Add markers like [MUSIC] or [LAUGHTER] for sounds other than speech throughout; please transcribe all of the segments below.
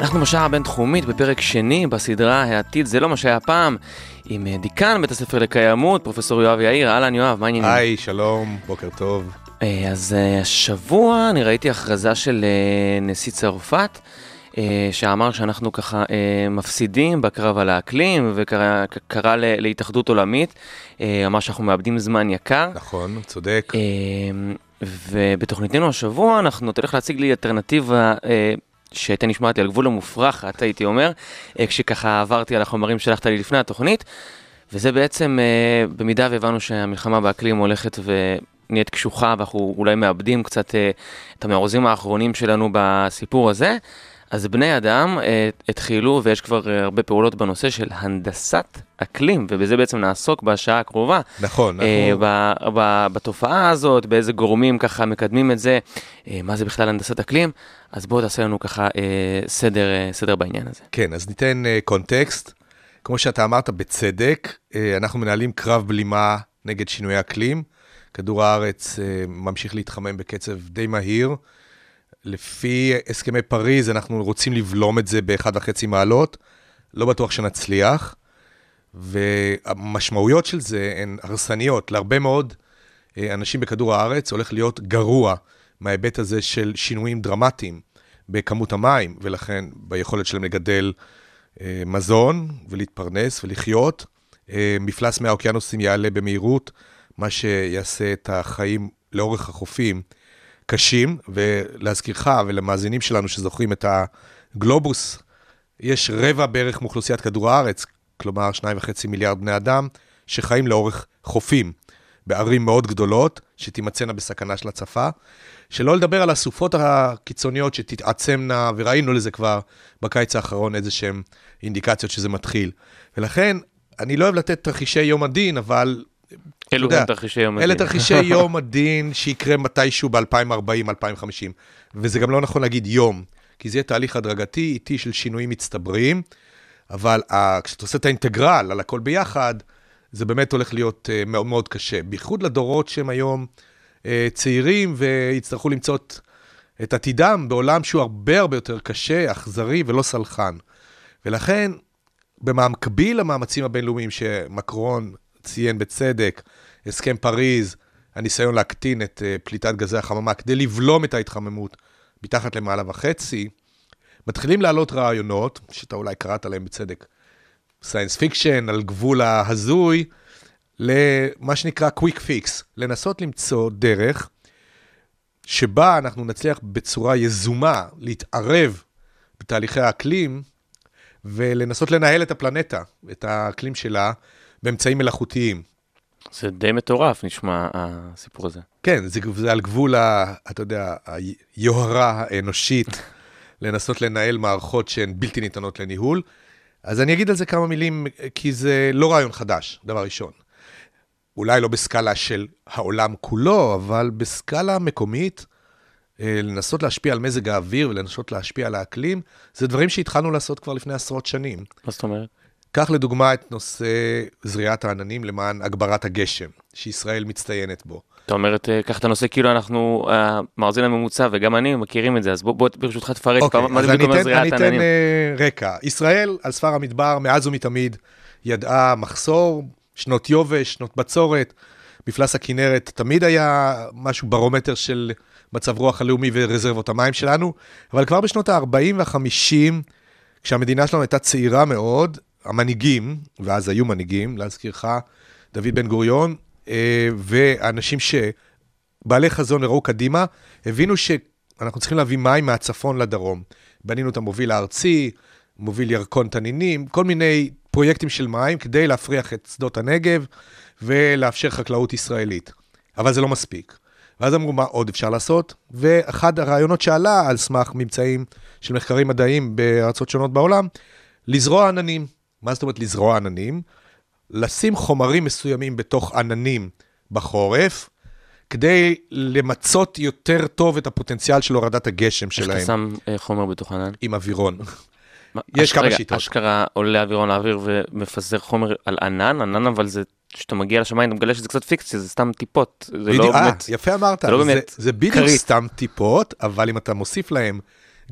אנחנו בשעה הבינתחומית בפרק שני בסדרה העתיד זה לא מה שהיה פעם עם אה, דיקן בית הספר לקיימות, פרופסור יואב יאיר. אהלן יואב, מה העניינים? היי, שלום, בוקר טוב. אה, אז אה, השבוע אני ראיתי הכרזה של נשיא צרפת, שאמר שאנחנו ככה מפסידים בקרב על האקלים, וקרא להתאחדות עולמית, אמר שאנחנו מאבדים זמן יקר. נכון, צודק. ובתוכניתנו השבוע אנחנו תלך להציג לי אלטרנטיבה אה, שהייתה נשמעת לי על גבול המופרכת, הייתי אומר, אה, כשככה עברתי על החומרים שלחת לי לפני התוכנית, וזה בעצם, אה, במידה והבנו שהמלחמה באקלים הולכת ונהיית קשוחה ואנחנו אולי מאבדים קצת אה, את המעוזים האחרונים שלנו בסיפור הזה, אז בני אדם אה, התחילו, ויש כבר אה, הרבה פעולות בנושא של הנדסת אקלים, ובזה בעצם נעסוק בשעה הקרובה. נכון, אה. ב- ב- בתופעה הזאת, באיזה גורמים ככה מקדמים את זה, אה, מה זה בכלל הנדסת אקלים, אז בואו תעשה לנו ככה אה, סדר, אה, סדר בעניין הזה. כן, אז ניתן קונטקסט. כמו שאתה אמרת, בצדק, אנחנו מנהלים קרב בלימה נגד שינוי אקלים. כדור הארץ ממשיך להתחמם בקצב די מהיר. לפי הסכמי פריז, אנחנו רוצים לבלום את זה ב-1.5 מעלות. לא בטוח שנצליח. והמשמעויות של זה הן הרסניות. להרבה מאוד אה, אנשים בכדור הארץ הולך להיות גרוע מההיבט הזה של שינויים דרמטיים בכמות המים, ולכן ביכולת שלהם לגדל אה, מזון ולהתפרנס ולחיות. אה, מפלס מי האוקיינוסים יעלה במהירות, מה שיעשה את החיים לאורך החופים קשים. ולהזכירך ולמאזינים שלנו שזוכרים את הגלובוס, יש רבע בערך מאוכלוסיית כדור הארץ, כלומר שניים וחצי מיליארד בני אדם, שחיים לאורך חופים בערים מאוד גדולות, שתימצאנה בסכנה של הצפה. שלא לדבר על הסופות הקיצוניות שתתעצמנה, וראינו לזה כבר בקיץ האחרון איזה שהן אינדיקציות שזה מתחיל. ולכן, אני לא אוהב לתת תרחישי יום הדין, אבל... אלו יודע, הם תרחישי יום אלה הדין. תרחישי [LAUGHS] יום הדין שיקרה מתישהו ב-2040, 2050. וזה גם לא נכון להגיד יום, כי זה יהיה תהליך הדרגתי, איטי של שינויים מצטברים, אבל ה- כשאתה עושה את האינטגרל על הכל ביחד, זה באמת הולך להיות uh, מאוד מאוד קשה. בייחוד לדורות שהם היום uh, צעירים ויצטרכו למצוא את עתידם בעולם שהוא הרבה הרבה יותר קשה, אכזרי ולא סלחן. ולכן, במקביל למאמצים הבינלאומיים שמקרון ציין בצדק, הסכם פריז, הניסיון להקטין את uh, פליטת גזי החממה כדי לבלום את ההתחממות מתחת למעלה וחצי, מתחילים לעלות רעיונות, שאתה אולי קראת עליהם בצדק, science fiction, על גבול ההזוי, למה שנקרא quick fix, לנסות למצוא דרך שבה אנחנו נצליח בצורה יזומה להתערב בתהליכי האקלים ולנסות לנהל את הפלנטה, את האקלים שלה, באמצעים מלאכותיים. זה די מטורף נשמע הסיפור הזה. כן, זה, זה על גבול, ה, אתה יודע, היוהרה האנושית, [LAUGHS] לנסות לנהל מערכות שהן בלתי ניתנות לניהול. אז אני אגיד על זה כמה מילים, כי זה לא רעיון חדש, דבר ראשון. אולי לא בסקאלה של העולם כולו, אבל בסקאלה מקומית, אה, לנסות להשפיע על מזג האוויר ולנסות להשפיע על האקלים, זה דברים שהתחלנו לעשות כבר לפני עשרות שנים. מה זאת אומרת? קח לדוגמה את נושא זריעת העננים למען הגברת הגשם, שישראל מצטיינת בו. אתה אומר, אה, קח את הנושא כאילו אנחנו, המאזין הממוצע וגם אני מכירים את זה, אז בוא, בוא ברשותך תפרט אוקיי, מה זה בדיוק זריעת אני אתן. אה, רקע. ישראל, על ספר המדבר, מאז ומתמיד, ידעה מחסור, שנות יובש, שנות בצורת. מפלס הכנרת תמיד היה משהו ברומטר של מצב רוח הלאומי ורזרבות המים שלנו, אבל כבר בשנות ה-40 וה-50, כשהמדינה שלנו הייתה צעירה מאוד, המנהיגים, ואז היו מנהיגים, להזכירך, דוד בן גוריון, אה, ואנשים שבעלי חזון וראו קדימה, הבינו שאנחנו צריכים להביא מים מהצפון לדרום. בנינו את המוביל הארצי, מוביל ירקון תנינים, כל מיני פרויקטים של מים כדי להפריח את שדות הנגב ולאפשר חקלאות ישראלית. אבל זה לא מספיק. ואז אמרו, מה עוד אפשר לעשות? ואחד הרעיונות שעלה על סמך ממצאים של מחקרים מדעיים בארצות שונות בעולם, לזרוע עננים. מה זאת אומרת לזרוע עננים? לשים חומרים מסוימים בתוך עננים בחורף, כדי למצות יותר טוב את הפוטנציאל של הורדת הגשם איך שלהם אתה שם אה, חומר בתוך ענן? עם אווירון. [LAUGHS] יש כמה רגע, שיטות. אשכרה עולה אווירון לאוויר ומפזר חומר על ענן, ענן אבל זה, כשאתה מגיע לשמיים אתה מגלה שזה קצת פיקציה, זה סתם טיפות, זה בדיוק, לא באמת, יפה אמרת. זה לא זה, באמת זה בדיוק כרית. סתם טיפות, אבל אם אתה מוסיף להם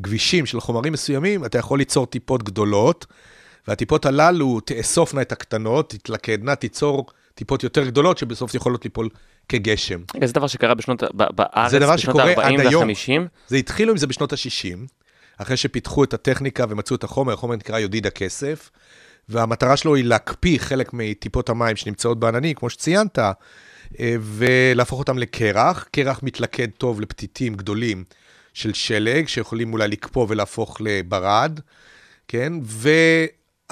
גבישים של חומרים מסוימים, אתה יכול ליצור טיפות גדולות, והטיפות הללו תאסופנה את הקטנות, תתלכדנה, תיצור טיפות יותר גדולות, שבסוף יכולות ליפול כגשם. רגע, זה דבר שקרה בשנות, בארץ, זה דבר בשנות שקורה ה-40 עד היום. וה-50, זה התחילו עם זה בשנות ה-60, אחרי שפיתחו את הטכניקה ומצאו את החומר, החומר נקרא יודיד הכסף, והמטרה שלו היא להקפיא חלק מטיפות המים שנמצאות בעננים, כמו שציינת, אה, ולהפוך אותם לקרח. קרח מתלכד טוב לפתיתים גדולים של שלג, שיכולים אולי לקפוא ולהפוך לברד, כן?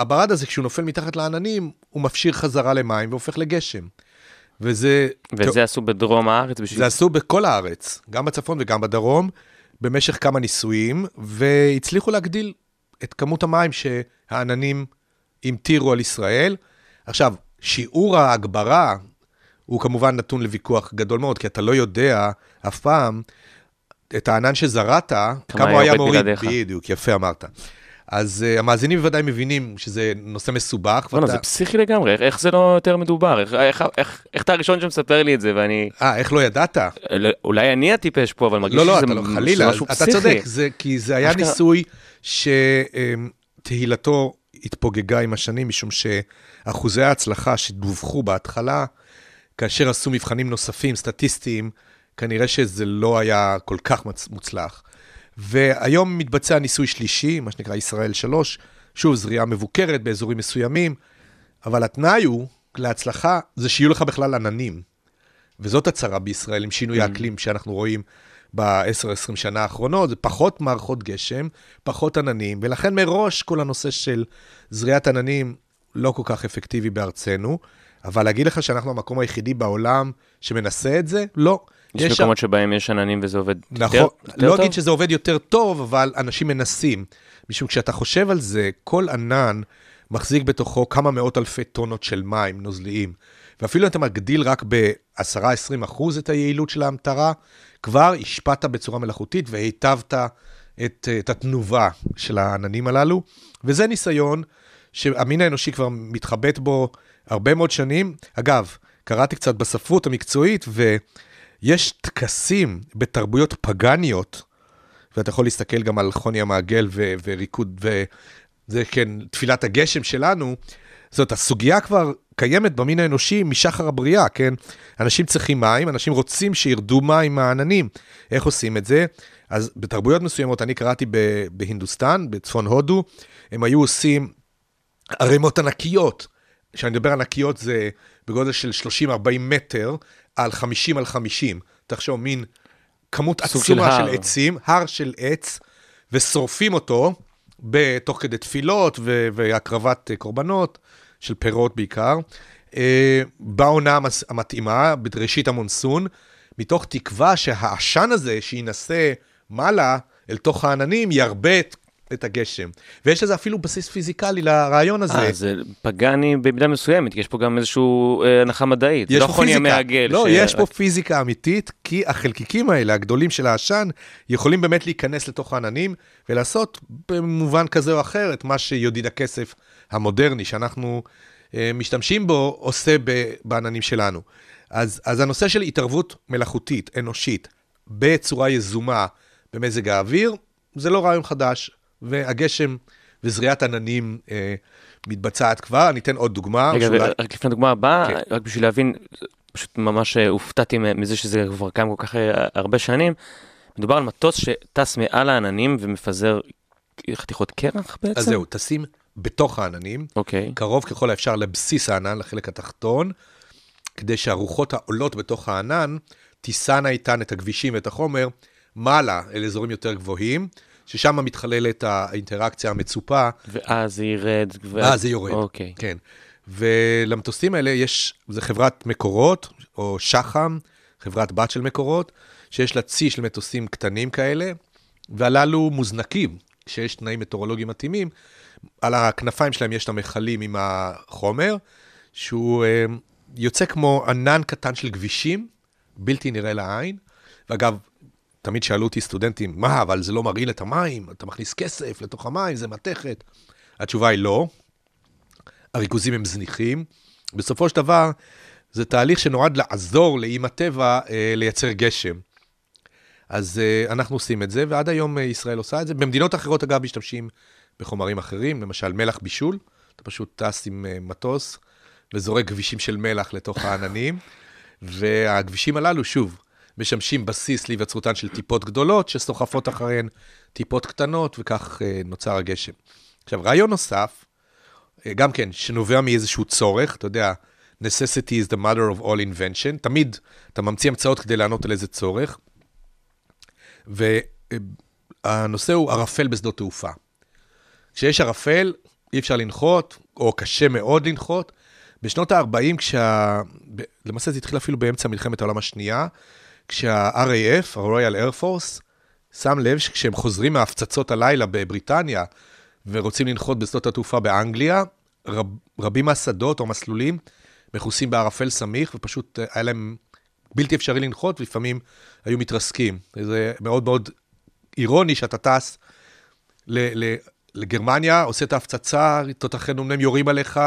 והברד הזה, כשהוא נופל מתחת לעננים, הוא מפשיר חזרה למים והופך לגשם. וזה... ואת זה עשו בדרום הארץ בשביל... זה עשו בכל הארץ, גם בצפון וגם בדרום, במשך כמה ניסויים, והצליחו להגדיל את כמות המים שהעננים המטירו על ישראל. עכשיו, שיעור ההגברה הוא כמובן נתון לוויכוח גדול מאוד, כי אתה לא יודע אף פעם את הענן שזרעת, כמה הוא היה היה יורד מוריד. בלעדיך. בדיוק, יפה אמרת. אז uh, המאזינים בוודאי מבינים שזה נושא מסובך. בוא'נה, ואתה- זה פסיכי לגמרי, איך- איך זה לא יותר מדובר? איך- איך- איך איך אתה הראשון שמספר לי את זה ואני... אה, איך לא ידעת? אולי אני הטיפש פה, אבל מרגיש לא, לא, שזה אתה לא, חלילה, משהו אתה פסיכי. צודק, זה, כי זה היה. ניסוי שתהילתו התפוגגה עם השנים, משום שאחוזי ההצלחה שדווחו בהתחלה, כאשר עשו מבחנים נוספים, סטטיסטיים, כנראה שזה לא היה כל כך מוצלח. והיום מתבצע ניסוי שלישי, מה שנקרא ישראל 3, שוב, זריעה מבוקרת באזורים מסוימים, אבל התנאי הוא להצלחה זה שיהיו לך בכלל עננים. וזאת הצרה בישראל עם שינוי Mm. האקלים שאנחנו רואים ב-10-20 שנה האחרונות, זה פחות מערכות גשם, פחות עננים, ולכן מראש כל הנושא של זריעת עננים לא כל כך אפקטיבי בארצנו, אבל להגיד לך שאנחנו המקום היחידי בעולם שמנסה את זה? לא. יש מקומות שבהם יש עננים וזה עובד נכון, יותר יותר לא טוב? אגיד שזה עובד יותר טוב, אבל אנשים מנסים. משום כשאתה חושב על זה, כל ענן מחזיק בתוכו כמה מאות אלפי טונות של מים נוזליים. ואפילו אם אתה מגדיל רק ב-10-20 אחוז את היעילות של ההמטרה, כבר השפעת בצורה מלאכותית והיטבת את, את התנובה של העננים הללו. וזה ניסיון שהמין האנושי כבר מתחבט בו הרבה מאוד שנים. אגב, קראתי קצת בספרות המקצועית, ויש טקסים בתרבויות פגניות, ואתה יכול להסתכל גם על חוני המעגל ו- וריקוד, וזה כן, תפילת הגשם שלנו. זאת, הסוגיה כבר קיימת במין האנושי משחר הבריאה, כן? אנשים צריכים מים, אנשים רוצים שירדו מים מהעננים. איך עושים את זה? אז בתרבויות מסוימות, אני קראתי ב- בהינדוסטן, בצפון הודו, הם היו עושים ערימות ענקיות. כשאני מדבר ענקיות זה בגודל של 30-40 מטר על 50 על 50. תחשוב, מין כמות של עצומה של, הר. עצים, הר של עץ, ושורפים אותו בתוך כדי תפילות ו- והקרבת אה, קורבנות, של פירות בעיקר. אה, בעונה המתאימה, בראשית המונסון, מתוך תקווה שהעשן הזה שינסה מעלה אל תוך העננים ירבה את, את הגשם. ויש לזה אפילו בסיס פיזיקלי לרעיון הזה. אה, זה פגאני במידה מסוימת, כי יש פה גם איזושהי הנחה מדעית. יש לא פה פיזיקה. המעגל. לא, ש- יש פה פיזיקה אמיתית, כי החלקיקים האלה, הגדולים של העשן, יכולים באמת להיכנס לתוך העננים ולעשות במובן כזה או אחר את מה שיודיד הכסף המודרני, שאנחנו אה, משתמשים בו, עושה בעננים שלנו. אז, אז הנושא של התערבות מלאכותית, אנושית, בצורה יזומה במזג האוויר, זה לא רעיון חדש, והגשם וזריעת עננים אה, מתבצעת כבר. אני אתן עוד דוגמה. רגע, שאולי- רק לפני הדוגמה הבאה, כן. רק בשביל להבין, פשוט ממש אה, הופתעתי מזה שזה כבר קיים כל כך אה, הרבה שנים. מדובר על מטוס שטס מעל העננים ומפזר חתיכות קרח בעצם? אז זהו, תשים בתוך העננים, אוקיי. קרוב ככל האפשר לבסיס הענן, לחלק התחתון, כדי שהרוחות העולות בתוך הענן תישאנה איתן את הכבישים ואת החומר מעלה אל אזורים יותר גבוהים, ששם מתחוללת האינטראקציה המצופה, ואז זה ירד. ואז זה יורד. אוקיי. כן. ולמטוסים האלה יש, זה חברת מקורות, או שחם, חברת בת של מקורות, שיש לה צי של מטוסים קטנים כאלה, והללו מוזנקים, כשיש תנאים מטאורולוגיים מתאימים, על הכנפיים שלהם יש את המכלים עם החומר, שהוא אה, יוצא כמו ענן קטן של גבישים, בלתי נראה לעין. ואגב, תמיד שאלו אותי סטודנטים, מה, אבל זה לא מרעיל את המים, אתה מכניס כסף לתוך המים, זה מתכת. התשובה היא לא, הריכוזים הם זניחים. בסופו של דבר, זה תהליך שנועד לעזור לאם הטבע אה, לייצר גשם. אז אה, אנחנו עושים את זה, ועד היום אה, ישראל עושה את זה. במדינות אחרות, אגב, משתמשים בחומרים אחרים, למשל מלח בישול. אתה פשוט טס עם אה, מטוס וזורק גבישים של מלח לתוך העננים, והגבישים הללו, שוב, משמשים בסיס להיווצרותן של טיפות גדולות, שסוחפות אחריהן טיפות קטנות, וכך אה, נוצר הגשם. עכשיו, רעיון נוסף, אה, גם כן, שנובע מאיזשהו צורך, אתה יודע, necessity is the mother of all invention, תמיד אתה ממציא המצאות כדי לענות על איזה צורך, והנושא הוא ערפל בשדות תעופה. כשיש ערפל, אי אפשר לנחות, או קשה מאוד לנחות. בשנות ה-40, כשה... למעשה זה התחיל אפילו באמצע מלחמת העולם השנייה, כשה-RAF, ה-Royal Air Force, שם לב שכשהם חוזרים מהפצצות הלילה בבריטניה, ורוצים לנחות בשדות התעופה באנגליה, רב, רבים מהשדות או מסלולים מכוסים בערפל סמיך, ופשוט אה, היה להם בלתי אפשרי לנחות, ולפעמים היו מתרסקים. זה מאוד מאוד אירוני שאתה טס לגרמניה, עושה את ההפצצה, תותחי נ"מ יורים עליך,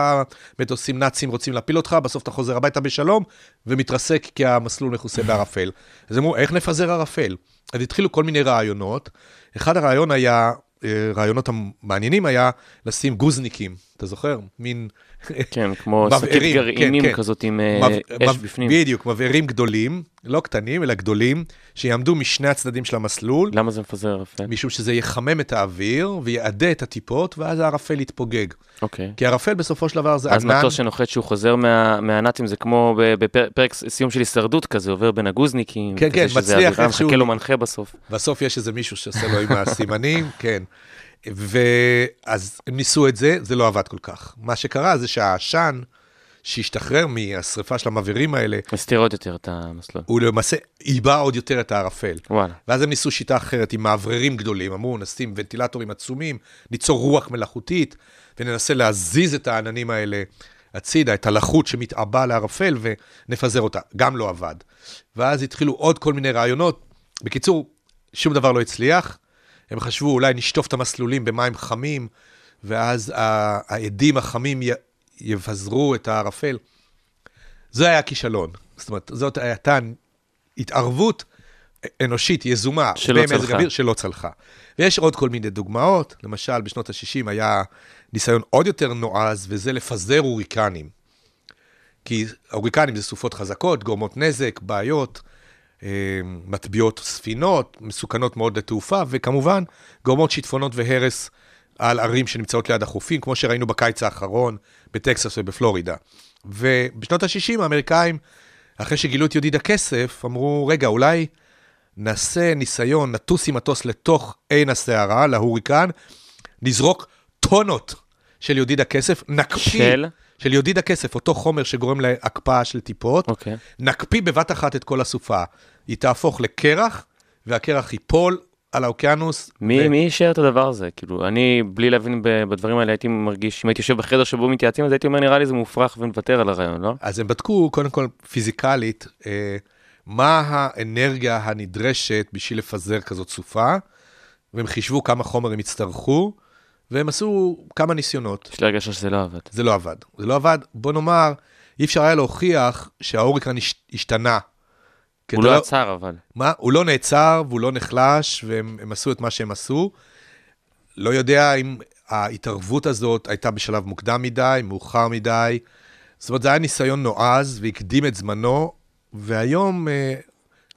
מטוסים נאצים רוצים להפיל אותך, בסוף אתה חוזר הביתה בשלום, ומתרסק כי המסלול מכוסה בערפל. אז אמרו, איך נפזר ערפל? אז התחילו כל מיני רעיונות. אחד הרעיון היה, אה, רעיונות המעניינים היה לשים גוזניקים, אתה זוכר? מין... כן, כמו שקית מבערים, גרעינים כן, כן. כזאת עם אה, מב- אש מב- בפנים. בדיוק, מבערים גדולים, לא קטנים, אלא גדולים, שיעמדו משני הצדדים של המסלול, למה זה מפזר ערפל? משום שזה יחמם את האוויר ויעדה את הטיפות, ואז הערפל יתפוגג. אוקיי. כי ערפל בסופו של דבר זה אז ענן, מטוס שנוחת שהוא חוזר מה- מהנאצים זה כמו בפרק סיום של הישרדות כזה, עובר בין הגוזניקים. כן, כן, מצליח איכשהו. מחכה לו מנחה בסוף. בסוף יש איזה מישהו שעושה לו עם הסימנים, [LAUGHS] כן. ואז הם ניסו את זה, זה לא עבד כל כך. מה שקרה זה שהעשן שהשתחרר מהשריפה של המבערים האלה, מסתיר עוד יותר את המסלול. הוא למעשה עיבה עוד יותר את הערפל. וואלה. ואז הם ניסו שיטה אחרת עם מאווררים גדולים, אמרו, נשים ונטילטורים עצומים, ניצור רוח מלאכותית, וננסה להזיז את העננים האלה הצידה, את הלחות שמתעבה לערפל, ונפזר אותה. גם לא עבד. ואז התחילו עוד כל מיני רעיונות. בקיצור, שום דבר לא הצליח. הם חשבו, אולי נשטוף את המסלולים במים חמים, ואז העדים החמים יבזרו את הערפל. זה היה כישלון. זאת אומרת, זאת הייתה התערבות אנושית, יזומה, שלא צלחה. אוויר, שלא צלחה. ויש עוד כל מיני דוגמאות, למשל, בשנות ה-60 היה ניסיון עוד יותר נועז, וזה לפזר הוריקנים. כי הוריקנים זה סופות חזקות, גורמות נזק, בעיות, מטביעות ספינות, מסוכנות מאוד לתעופה, וכמובן, גורמות שיטפונות והרס על ערים שנמצאות ליד החופים, כמו שראינו בקיץ האחרון בטקסס ובפלורידה. ובשנות ה-60 האמריקאים, אחרי שגילו את ידיד הכסף, אמרו, רגע, אולי נעשה ניסיון, נטוס עם מטוס לתוך עין הסערה, להוריקן, נזרוק טונות של ידיד הכסף, נקפיא, של? של ידיד הכסף, אותו חומר שגורם להקפאה של טיפות, אוקיי. נקפיא בבת אחת את כל הסופה. היא תהפוך לקרח, והקרח ייפול על האוקיינוס. מי ו- מי אישר את הדבר הזה? כאילו, אני, בלי להבין בדברים האלה, הייתי מרגיש, אם הייתי יושב בחדר שבו מתייעצים, אז הייתי אומר, נראה לי זה מופרך ונוותר על הרעיון, לא? אז הם בדקו, קודם כל, פיזיקלית, אה, מה האנרגיה הנדרשת בשביל לפזר כזאת סופה, והם חישבו כמה חומר הם יצטרכו, והם עשו כמה ניסיונות. יש לי הרגשה שזה לא עבד. זה לא עבד. זה לא עבד, בוא נאמר, אי אפשר היה להוכיח שההוריקן הש- השתנה. הוא אתה לא עצר, אבל. מה? הוא לא נעצר והוא לא נחלש, והם הם עשו את מה שהם עשו. לא יודע אם ההתערבות הזאת הייתה בשלב מוקדם מדי, מאוחר מדי. זאת אומרת, זה היה ניסיון נועז והקדים את זמנו, והיום, אה,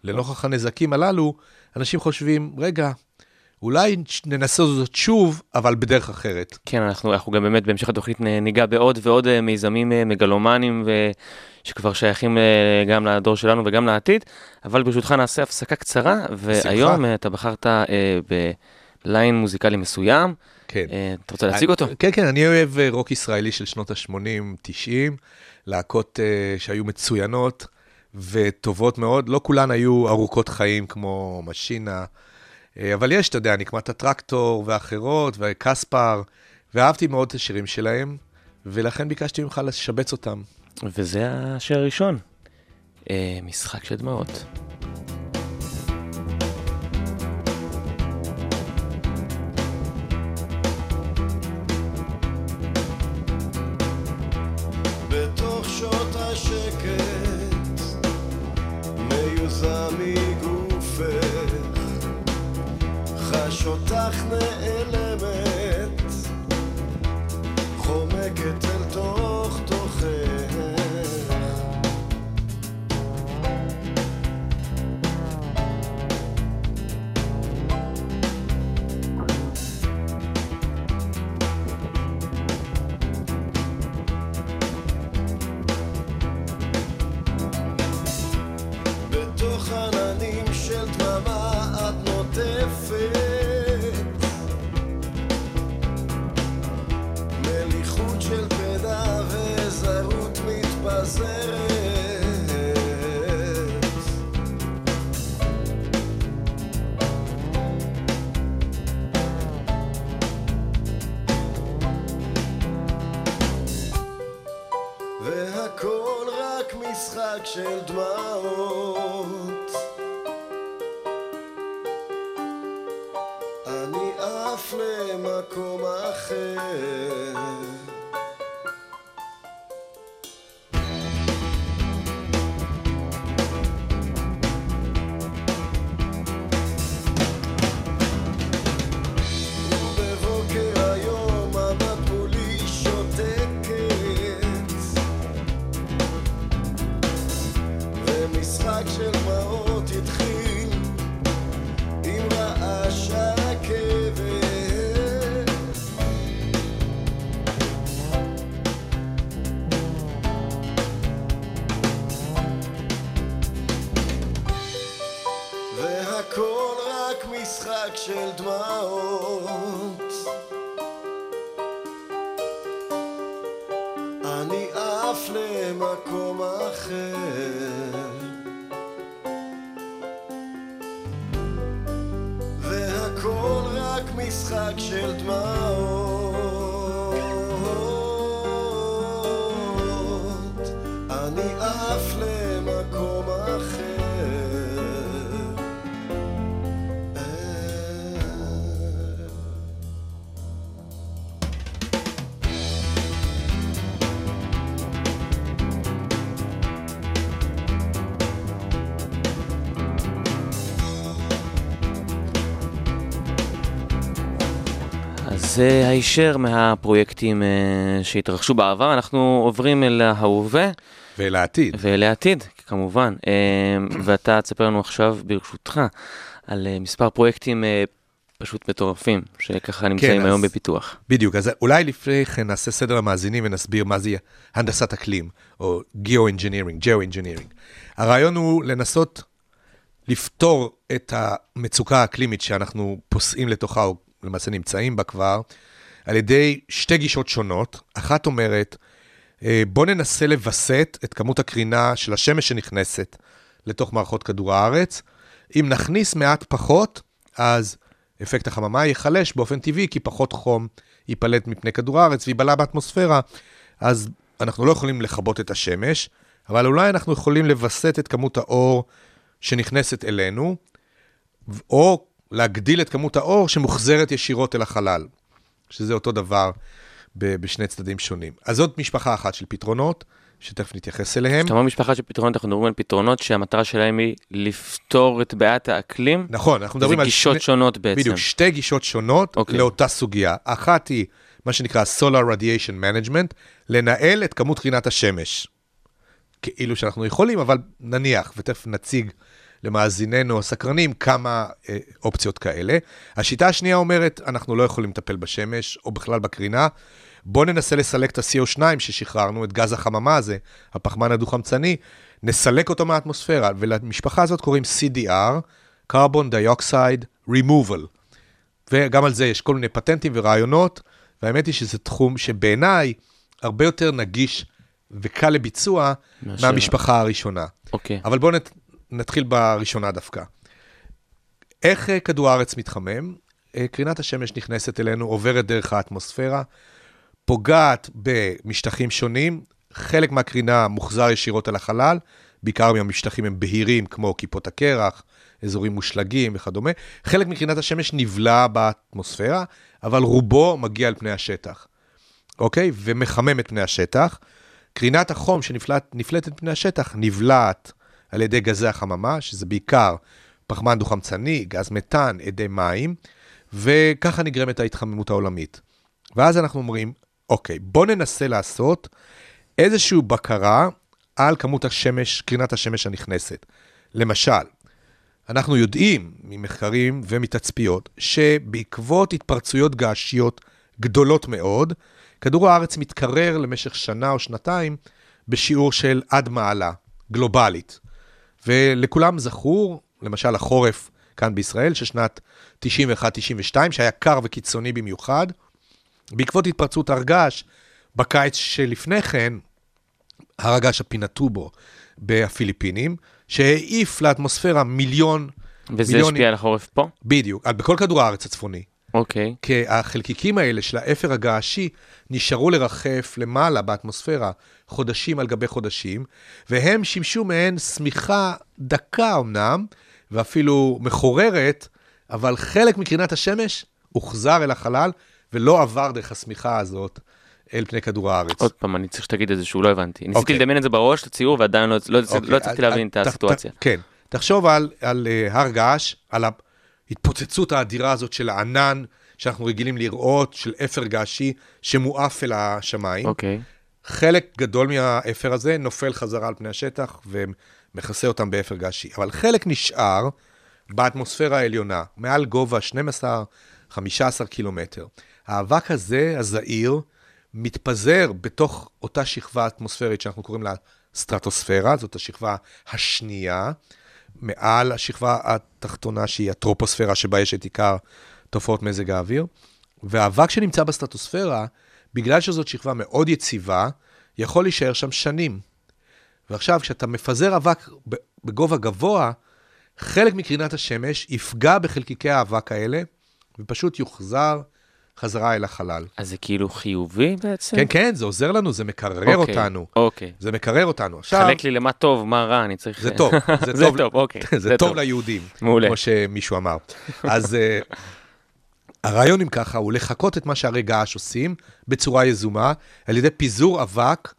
לנוכח הנזקים הללו, אנשים חושבים, רגע, אולי ננסה זאת שוב, אבל בדרך אחרת. כן, אנחנו, אנחנו גם באמת בהמשך התוכנית ניגע בעוד ועוד אה, מיזמים אה, מגלומנים ו... שכבר שייכים אה, גם לדור שלנו וגם לעתיד, אבל ברשותך נעשה הפסקה קצרה, והיום אה, אתה בחרת אה, בליין מוזיקלי מסוים. כן. אה, אתה רוצה להציג אותו? כן, כן, אני אוהב רוק ישראלי של שנות ה-80-90, להקות אה, שהיו מצוינות וטובות מאוד. לא כולן היו ארוכות חיים כמו משינה, אבל יש, אתה יודע, נקמת הטרקטור ואחרות, וקספר, ואהבתי מאוד את השירים שלהם, ולכן ביקשתי ממך לשבץ אותם. וזה השיר הראשון. אה, משחק של דמעות. בתוך שעות השקט, מיוזע חש אותך נעלמת, חומקת אל תוך אחר. והכל רק משחק של דמעות זה הישר מהפרויקטים אה, שהתרחשו בעבר, אנחנו עוברים אל ההווה ולעתיד. ואל העתיד, כמובן. אה, ואתה תספר לנו עכשיו, ברשותך, על אה, מספר פרויקטים פשוט מטורפים, שככה נמצאים אז- היום בפיתוח. בדיוק, אז אולי לפני כן נעשה סדר למאזינים ונסביר מה זה הנדסת אקלים, או geoengineering, geoengineering. הרעיון הוא לנסות לפתור את המצוקה האקלימית שאנחנו פוסעים לתוכה, או למעשה נמצאים בה כבר, על ידי שתי גישות שונות. אחת אומרת, אה, בוא ננסה לווסת את כמות הקרינה של השמש שנכנסת לתוך מערכות כדור הארץ. אם נכניס מעט פחות, אז אפקט החממה ייחלש באופן טבעי, כי פחות חום ייפלט מפני כדור הארץ ויבלע באטמוספירה, אז אנחנו לא יכולים לכבות את השמש, אבל אולי אנחנו יכולים לווסת את כמות האור שנכנסת אלינו, או להגדיל את כמות האור שמוחזרת ישירות אל החלל, שזה אותו דבר בשני צדדים שונים. אז זאת משפחה אחת של פתרונות, שתכף נתייחס אליהם. כשאתה אומר משפחה של פתרונות, אנחנו מדברים על פתרונות שהמטרה שלהם היא לפתור את בעיית האקלים. נכון, אנחנו זה מדברים על גישות שני- שונות בעצם. בדיוק, שתי גישות שונות אוקיי. לאותה סוגיה. אחת היא מה שנקרא Solar Radiation Management, לנהל את כמות קרינת השמש. כאילו שאנחנו יכולים, אבל נניח, ותכף נציג למאזיננו הסקרנים כמה אה, אופציות כאלה. השיטה השנייה אומרת, אנחנו לא יכולים לטפל בשמש, או בכלל בקרינה. בואו ננסה לסלק את ה-CO2 ששחררנו, את גז החממה הזה, הפחמן הדו-חמצני, נסלק אותו מהאטמוספירה, ולמשפחה הזאת קוראים CDR, Carbon Dioxide Removal. וגם על זה יש כל מיני פטנטים ורעיונות, והאמת היא שזה תחום שבעיניי הרבה יותר נגיש וקל לביצוע מאשר- מהמשפחה הראשונה. אוקיי. אבל בואו נת, נתחיל בראשונה דווקא. איך אה, כדור הארץ מתחמם? אה, קרינת השמש נכנסת אלינו, עוברת דרך האטמוספירה, פוגעת במשטחים שונים, חלק מהקרינה מוחזר ישירות אל החלל, בעיקר מהמשטחים הם בהירים, כמו כיפות הקרח, אזורים מושלגים וכדומה. חלק מקרינת השמש נבלע באטמוספירה, אבל רובו מגיע אל פני השטח, אוקיי? ומחמם את פני השטח. קרינת החום שנפלטת פני השטח נבלעת על ידי גזי החממה, שזה בעיקר פחמן דו-חמצני, גז מתאן, אדי מים, וככה נגרמת ההתחממות העולמית. ואז אנחנו אומרים, אוקיי, בוא ננסה לעשות איזושהי בקרה על כמות השמש, קרינת השמש הנכנסת. למשל, אנחנו יודעים ממחקרים ומתצפיות שבעקבות התפרצויות געשיות גדולות מאוד, כדור הארץ מתקרר למשך שנה או שנתיים בשיעור של עד מעלה, גלובלית. ולכולם זכור, למשל החורף כאן בישראל, של שנת 91-92, שהיה קר וקיצוני במיוחד. בעקבות התפרצות הר געש, בקיץ שלפני כן, הר הגעש הפינטובו בפיליפינים, שהעיף לאטמוספירה מיליון... וזה מיליונים- השפיע על החורף פה? בדיוק, בכל כדור הארץ הצפוני. אוקיי. כי החלקיקים האלה של האפר הגעשי נשארו לרחף למעלה באטמוספירה חודשים על גבי חודשים, והם שימשו מעין שמיכה דקה אמנם, ואפילו מחוררת, אבל חלק מקרינת השמש הוחזר אל החלל ולא עבר דרך השמיכה הזאת אל פני כדור הארץ. עוד פעם, אני צריך שתגיד את זה שהוא לא הבנתי. ניסיתי אוקיי. לדמיין את זה בראש, את הציור, ועדיין לא לא- אוקיי, לא הצלחתי להבין את הסיטואציה. ת- כן, תחשוב על, על uh, הר געש, על ההתפוצצות האדירה הזאת של הענן שאנחנו רגילים לראות, של אפר געשי שמועף אל השמיים. אוקיי. חלק גדול מהאפר הזה נופל חזרה על פני השטח ומכסה אותם באפר געשי, אבל חלק נשאר באטמוספירה העליונה, מעל גובה 12-15 קילומטר. האבק הזה, הזעיר, מתפזר בתוך אותה שכבה אטמוספרית שאנחנו קוראים לה סטרטוספירה, זאת השכבה השנייה, מעל השכבה התחתונה שהיא הטרופוספירה, שבה יש את עיקר תופעות מזג האוויר. והאבק שנמצא בסטרטוספירה, בגלל שזאת שכבה מאוד יציבה, יכול להישאר שם שנים. ועכשיו, כשאתה מפזר אבק בגובה גבוה, חלק מקרינת השמש יפגע בחלקיקי האבק האלה, ופשוט יוחזר חזרה אל החלל. אז זה כאילו חיובי בעצם? כן, כן, זה עוזר לנו, זה מקרר אוקיי, אותנו. אוקיי. זה מקרר אותנו. עכשיו, חלק לי למה טוב, מה רע, אני צריך... זה טוב, [LAUGHS] זה זה טוב, טוב, אוקיי. [LAUGHS] זה טוב ליהודים, מעולה. כמו שמישהו אמר. אז אה, הרעיון אם ככה הוא לחקות את מה שהרי געש עושים בצורה יזומה, על ידי פיזור אבק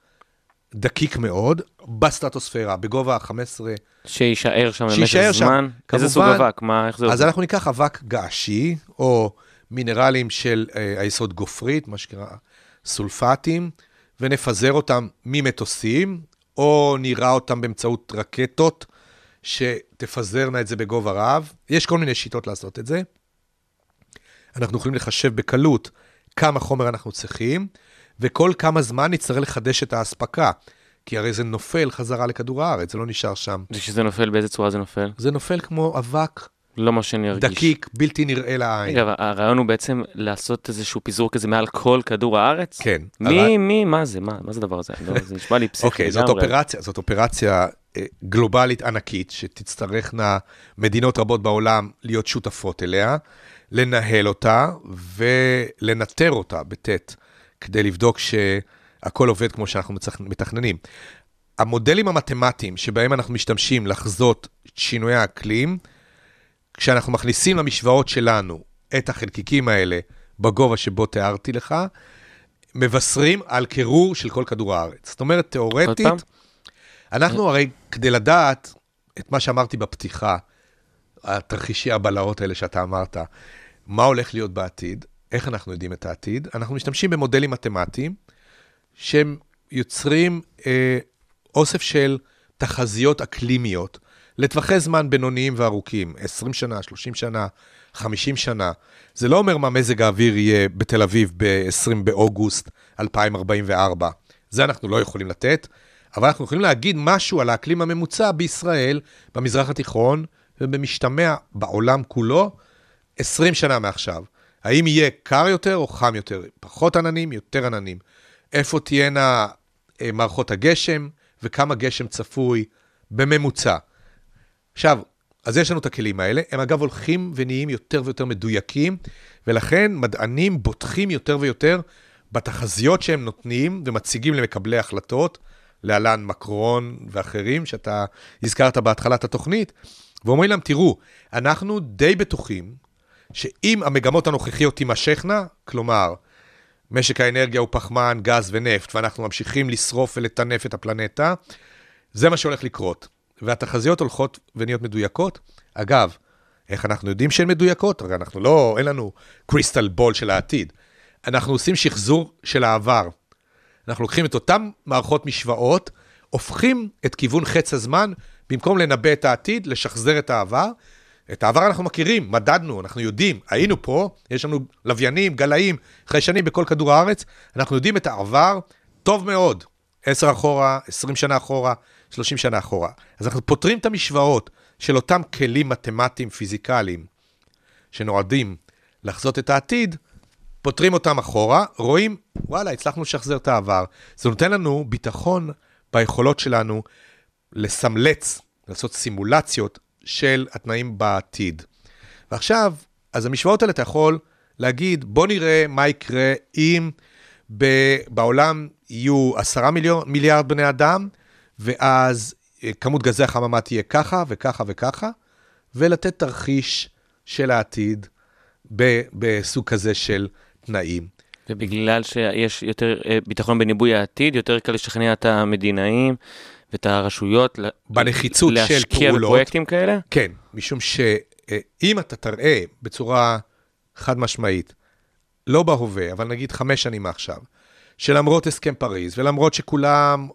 דקיק מאוד בסטטוספירה, בגובה 15. שיישאר שם שיישאר במשך שם, זמן? איזה סוג כמובן. אבק? מה, איך זה אז עובד? אנחנו ניקח אבק געשי, או מינרלים של אה, היסוד גופרית, מה שנקרא סולפטים, ונפזר אותם ממטוסים, או נירה אותם באמצעות רקטות, שתפזרנה את זה בגובה רב. יש כל מיני שיטות לעשות את זה. אנחנו יכולים לחשב בקלות כמה חומר אנחנו צריכים, וכל כמה זמן נצטרך לחדש את האספקה, כי הרי זה נופל חזרה לכדור הארץ, זה לא נשאר שם. וכשזה נופל, באיזה צורה זה נופל? זה נופל כמו אבק לא מה שאני ארגיש. דקיק, בלתי נראה לעין. רגע, הרעיון הוא בעצם לעשות איזשהו פיזור כזה מעל כל כדור הארץ? כן. מי, אבל- מי, מה זה, מה, מה זה הדבר הזה? לא, זה נשמע לי [LAUGHS] פסיכי אוקיי, זאת לגמרי. אופרציה, זאת אופרציה אה, גלובלית ענקית, שתצטרכנה מדינות רבות בעולם להיות שותפות אליה, לנהל אותה ולנטר אותה בטי"ת, כדי לבדוק שהכל עובד כמו שאנחנו מתכננים. המודלים המתמטיים שבהם אנחנו משתמשים לחזות שינויי האקלים, כשאנחנו מכניסים למשוואות שלנו את החלקיקים האלה בגובה שבו תיארתי לך, מבשרים על קירור של כל כדור הארץ. זאת אומרת, תיאורטית, אנחנו הרי, כדי לדעת את מה שאמרתי בפתיחה, התרחישי הבלהות האלה שאתה אמרת, מה הולך להיות בעתיד, איך אנחנו יודעים את העתיד, אנחנו משתמשים במודלים מתמטיים, שהם יוצרים אה, אוסף של תחזיות אקלימיות לטווחי זמן בינוניים וארוכים, 20 שנה, 30 שנה, 50 שנה. זה לא אומר מה מזג האוויר יהיה בתל אביב ב-20 באוגוסט 2044. זה אנחנו לא יכולים לתת, אבל אנחנו יכולים להגיד משהו על האקלים הממוצע בישראל, במזרח התיכון ובמשתמע בעולם כולו, 20 שנה מעכשיו. האם יהיה קר יותר או חם יותר? פחות עננים, יותר עננים. איפה תהיינה אה, מערכות הגשם וכמה גשם צפוי בממוצע. עכשיו, אז יש לנו את הכלים האלה. הם אגב הולכים ונהיים יותר ויותר מדויקים, ולכן מדענים בוטחים יותר ויותר בתחזיות שהם נותנים ומציגים למקבלי החלטות, להלן מקרון ואחרים, שאתה הזכרת בהתחלת התוכנית, ואומרים להם, תראו, אנחנו די בטוחים שאם המגמות הנוכחיות תימשכנה, כלומר, משק האנרגיה הוא פחמן, גז ונפט, ואנחנו ממשיכים לשרוף ולטנף את הפלנטה, זה מה שהולך לקרות. והתחזיות הולכות ונהיות מדויקות. אגב, איך אנחנו יודעים שהן מדויקות? הרי אנחנו לא, אין לנו קריסטל בול של העתיד. אנחנו עושים שחזור של העבר. אנחנו לוקחים את אותן מערכות משוואות, הופכים את כיוון חץ הזמן, במקום לנבא את העתיד, לשחזר את העבר. את העבר אנחנו מכירים, מדדנו, אנחנו יודעים, היינו פה, יש לנו לוויינים, גלאים, חיישנים בכל כדור הארץ, אנחנו יודעים את העבר טוב מאוד, 10 אחורה, 20 שנה אחורה, 30 שנה אחורה. אז אנחנו פותרים את המשוואות של אותם כלים מתמטיים, פיזיקליים, שנועדים לחזות את העתיד, פותרים אותם אחורה, רואים, וואלה, הצלחנו לשחזר את העבר. זה נותן לנו ביטחון ביכולות שלנו לסמלץ, לעשות סימולציות של התנאים בעתיד. ועכשיו, אז המשוואות האלה אתה יכול להגיד, בוא נראה מה יקרה אם בעולם יהיו עשרה מיליארד בני אדם, ואז אה, כמות גזי החממה תהיה ככה וככה וככה, ולתת תרחיש של העתיד ב- בסוג כזה של תנאים. ובגלל שיש יותר אה, ביטחון בניבוי העתיד, יותר קל לשכנע את המדינאים ואת הרשויות בנחיצות של להשקיע פעולות. בפרויקטים כאלה? כן, משום שאם אתה תראה בצורה חד משמעית, לא בהווה, אבל נגיד חמש שנים מעכשיו, שלמרות הסכם פריז, ולמרות שכולם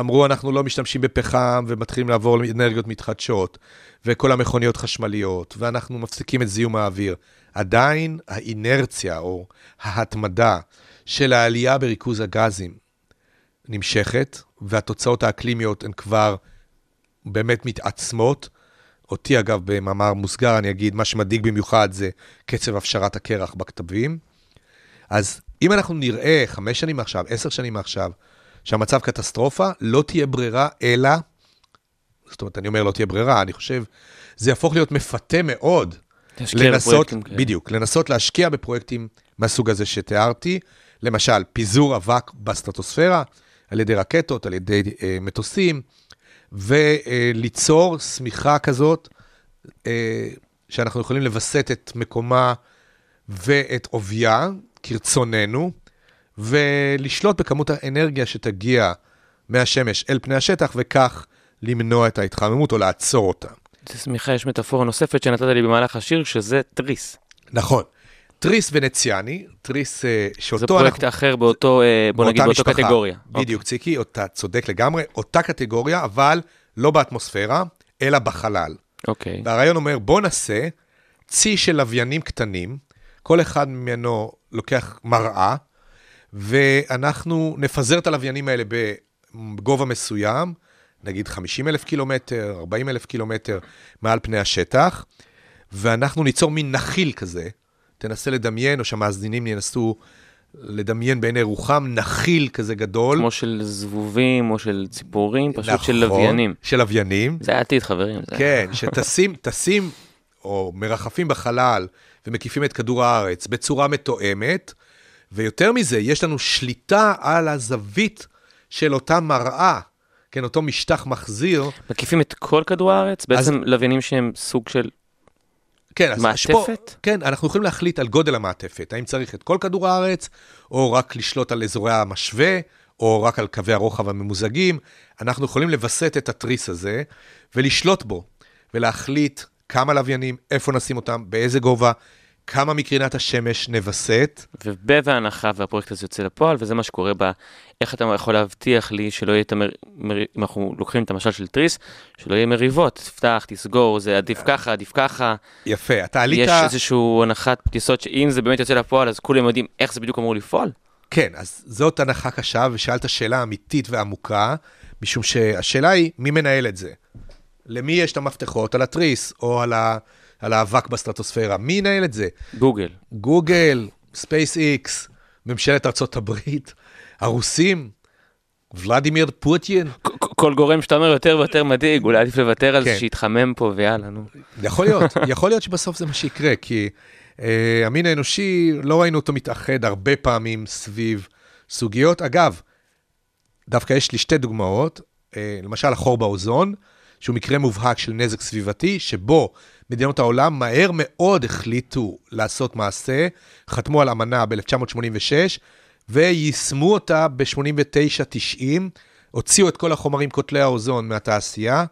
אמרו, אנחנו לא משתמשים בפחם ומתחילים לעבור לאנרגיות מתחדשות, וכל המכוניות חשמליות, ואנחנו מפסיקים את זיהום האוויר, עדיין האינרציה או ההתמדה של העלייה בריכוז הגזים נמשכת, והתוצאות האקלימיות הן כבר באמת מתעצמות. אותי, אגב, במאמר מוסגר, אני אגיד, מה שמדאיג במיוחד זה קצב הפשרת הקרח בכתבים. אז אם אנחנו נראה חמש שנים מעכשיו, עשר שנים מעכשיו, שהמצב קטסטרופה, לא תהיה ברירה אלא, זאת אומרת, אני אומר לא תהיה ברירה, אני חושב, זה יהפוך להיות מפתה מאוד. לנסות. בדיוק, לנסות להשקיע בפרויקטים מהסוג הזה שתיארתי, למשל, פיזור אבק בסטרטוספירה, על ידי רקטות, על ידי אה, מטוסים, וליצור שמיכה כזאת, אה, שאנחנו יכולים לווסת את מקומה ואת עובייה, כרצוננו, ולשלוט בכמות האנרגיה שתגיע מהשמש אל פני השטח, וכך למנוע את ההתחממות או לעצור אותה. זה סמיכה, יש מטאפורה נוספת שנתת לי במהלך השיר, שזה תריס. נכון. תריס ונציאני, תריס אה, שאותו זה פרויקט אחר באותו, אה, בוא נגיד, באותה באותו משפחה. קטגוריה. אוקיי. בדיוק, ציקי, אתה צודק לגמרי, אותה קטגוריה, אבל לא באטמוספירה, אלא בחלל. אוקיי. והרעיון אומר, בוא נעשה צי של לוויינים קטנים, כל אחד ממנו לוקח מראה, ואנחנו נפזר את הלוויינים האלה בגובה מסוים, נגיד 50 אלף קילומטר, 40 אלף קילומטר מעל פני השטח, ואנחנו ניצור מין נחיל כזה, תנסה לדמיין, או שהמאזינים ינסו לדמיין בעיני רוחם, נחיל כזה גדול. כמו של זבובים או של ציפורים, פשוט של נכון, לוויינים. של לוויינים. זה העתיד, חברים. זה- כן, שטסים, [LAUGHS] טסים, או מרחפים בחלל ומקיפים את כדור הארץ בצורה מתואמת, ויותר מזה, יש לנו שליטה על הזווית של אותה מראה, כן, אותו משטח מחזיר. מקיפים את כל כדור הארץ? בעצם לוויינים שהם סוג של... כן, אז פה- מעטפת? כן, אנחנו יכולים להחליט על גודל המעטפת, האם צריך את כל כדור הארץ, או רק לשלוט על אזורי המשווה, או רק על קווי הרוחב הממוזגים. אנחנו יכולים לווסת את התריס הזה ולשלוט בו, ולהחליט כמה לוויינים, איפה נשים אותם, באיזה גובה, כמה מקרינת השמש נווסת. ובהנחה והפרויקט הזה יוצא לפועל, וזה מה שקורה ב... איך אתה יכול להבטיח לי שלא יהיה את המר... מר... אם אנחנו לוקחים את המשל של תריס, שלא יהיה מריבות, תפתח, תסגור, זה עדיף ככה, עדיף ככה. יפה, אתה עלית... יש איזושהי הנחת יסוד שאם זה באמת יוצא לפועל, אז כולם יודעים איך זה בדיוק אמור לפעול. כן, אז זאת הנחה קשה, ושאלת שאלה אמיתית ועמוקה, משום שהשאלה היא, מי מנהל את זה? למי יש את המפתחות? על התריס, או על, ה... על האבק בסטרטוספירה? מי ינהל את זה? גוגל. גוגל, ספייס איקס, ממשלת ארצות הברית, הרוסים, ולדימיר פוטין, כל גורם שאתה אומר יותר ויותר מדאיג, אולי עדיף לוותר על זה כן. שיתחמם פה ויאללה, נו. יכול להיות, [LAUGHS] יכול להיות שבסוף זה מה שיקרה, כי אה, המין האנושי, לא ראינו אותו מתאחד הרבה פעמים סביב סוגיות. אגב, דווקא יש לי שתי דוגמאות, אה, למשל החור באוזון, שהוא מקרה מובהק של נזק סביבתי, שבו מדינות העולם מהר מאוד החליטו לעשות מעשה, חתמו על אמנה ב-1986, ויישמו אותה ב-89-90, הוציאו את כל החומרים קוטלי האוזון מהתעשייה,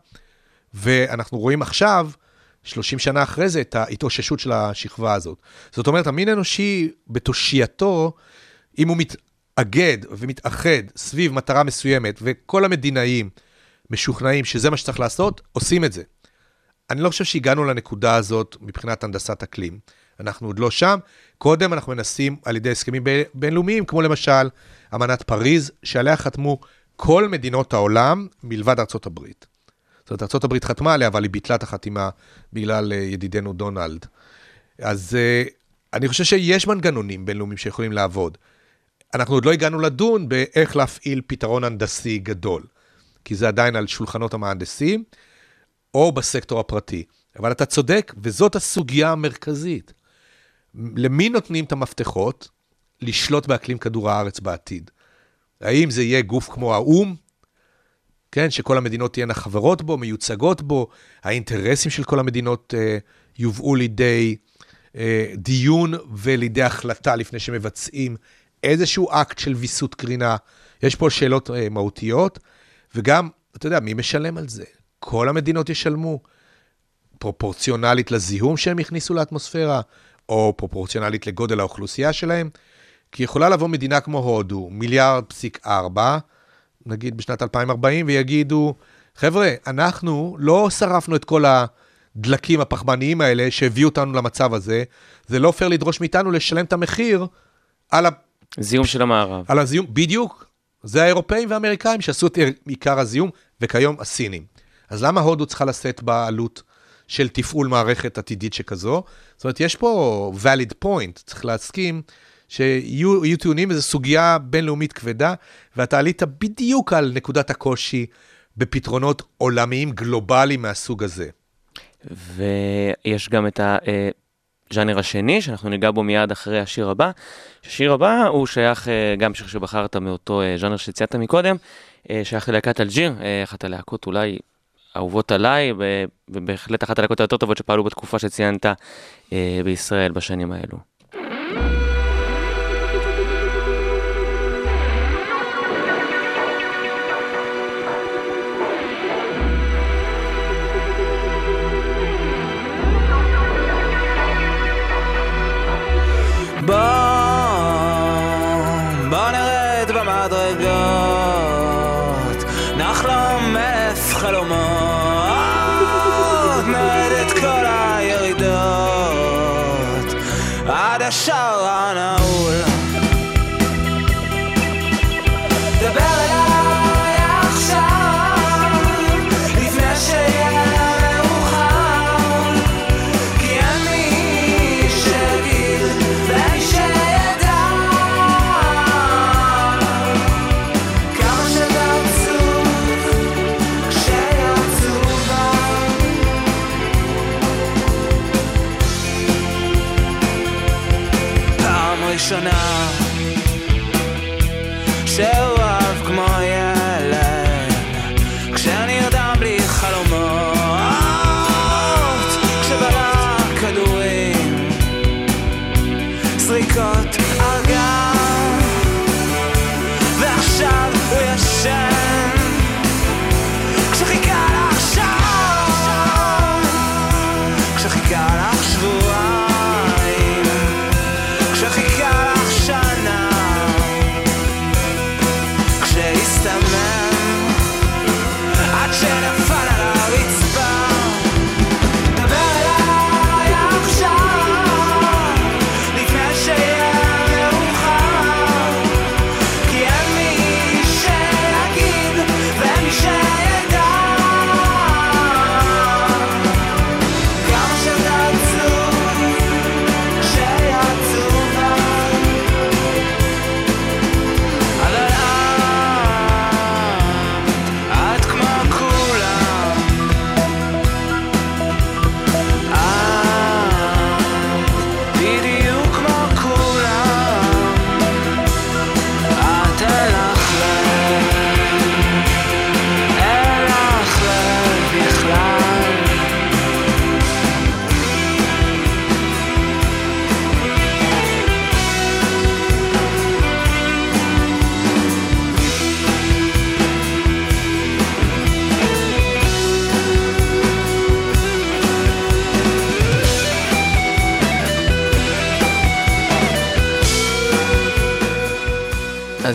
ואנחנו רואים עכשיו, 30 שנה אחרי זה, את ההתאוששות של השכבה הזאת. זאת אומרת, המין האנושי בתושייתו, אם הוא מתאגד ומתאחד סביב מטרה מסוימת, וכל המדינאים משוכנעים שזה מה שצריך לעשות, עושים את זה. אני לא חושב שהגענו לנקודה הזאת מבחינת הנדסת אקלים. אנחנו עוד לא שם. קודם אנחנו מנסים על ידי הסכמים בינלאומיים, כמו למשל אמנת פריז, שעליה חתמו כל מדינות העולם מלבד ארצות הברית. זאת אומרת, הברית חתמה עליה, אבל היא ביטלה את החתימה בגלל אה, ידידנו דונלד. אז אה, אני חושב שיש מנגנונים בינלאומיים שיכולים לעבוד. אנחנו עוד לא הגענו לדון באיך להפעיל פתרון הנדסי גדול, כי זה עדיין על שולחנות המהנדסים, או בסקטור הפרטי. אבל אתה צודק, וזאת הסוגיה המרכזית. למי נותנים את המפתחות לשלוט באקלים כדור הארץ בעתיד? האם זה יהיה גוף כמו האו"ם, כן, שכל המדינות תהיינה חברות בו, מיוצגות בו, האינטרסים של כל המדינות אה, יובאו לידי אה, דיון ולידי החלטה לפני שמבצעים איזשהו אקט של ויסות קרינה. יש פה שאלות אה, מהותיות, וגם, אתה יודע, מי משלם על זה? כל המדינות ישלמו פרופורציונלית לזיהום שהם הכניסו לאטמוספירה, או פרופורציונלית לגודל האוכלוסייה שלהם. כי יכולה לבוא מדינה כמו הודו, מיליארד פסיק ארבע, נגיד בשנת 2040, ויגידו, חבר'ה, אנחנו לא שרפנו את כל הדלקים הפחמניים האלה שהביאו אותנו למצב הזה, זה לא פייר לדרוש מאיתנו לשלם את המחיר על, ה... זיהום של המערב. על הזיהום, בדיוק. זה האירופאים והאמריקאים שעשו את עיקר הזיהום, וכיום הסינים. אז למה הודו צריכה לשאת בעלות של תפעול מערכת עתידית שכזו? זאת אומרת, יש פה valid point, צריך להסכים שיהיו יהיו טיעונים, וזו סוגיה בינלאומית כבדה, ואתה עלית בדיוק על נקודת הקושי בפתרונות עולמיים גלובליים מהסוג הזה. ויש גם את הז'אנר השני, שאנחנו ניגע בו מיד אחרי השיר הבא. השיר הבא הוא שייך, אה, גם שיר שבחרת מאותו אה, ז'אנר שציינת מקודם, אה, שייך ללהקת אלג'יר, אה, אחת הלהקות אולי אהובות עליי, ובהחלט אחת הלהקות היותר טובות שפעלו בתקופה שציינת אה, בישראל בשנים האלו.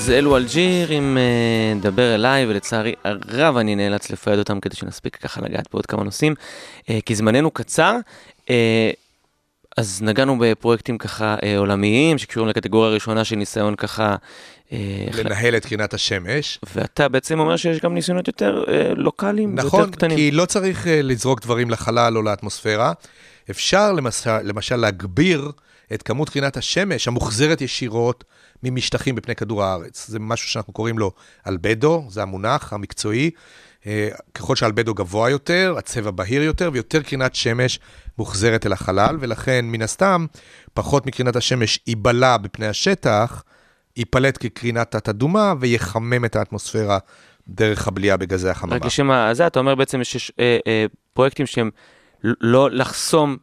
אז אלו אלג'יר עם אה, דבר אליי, ולצערי הרב אני נאלץ לפייד אותם כדי שנספיק ככה לגעת בעוד כמה נושאים, אה, כי זמננו קצר. אה, אז נגענו בפרויקטים ככה אה, עולמיים, שקשורים לקטגוריה הראשונה של ניסיון ככה... אה, לנהל את קרינת השמש. ואתה בעצם אומר שיש גם ניסיונות יותר אה, לוקאליים, נכון, יותר קטנים. כי לא צריך אה, לזרוק דברים לחלל או לאטמוספירה. אפשר למשל, למשל להגביר את כמות קרינת השמש המוחזרת ישירות ממשטחים בפני כדור הארץ. זה משהו שאנחנו קוראים לו אלבדו, זה המונח המקצועי. אה, ככל שהאלבדו גבוה יותר, הצבע בהיר יותר, ויותר קרינת שמש מוחזרת אל החלל, ולכן מן הסתם, פחות מקרינת השמש ייבלע בפני השטח, ייפלט כקרינת תת-אדומה ויחמם את האטמוספירה דרך הבליעה בגזי החממה. רק לשם הזה, אתה אומר בעצם שיש אה, אה, פרויקטים שהם לא לחסום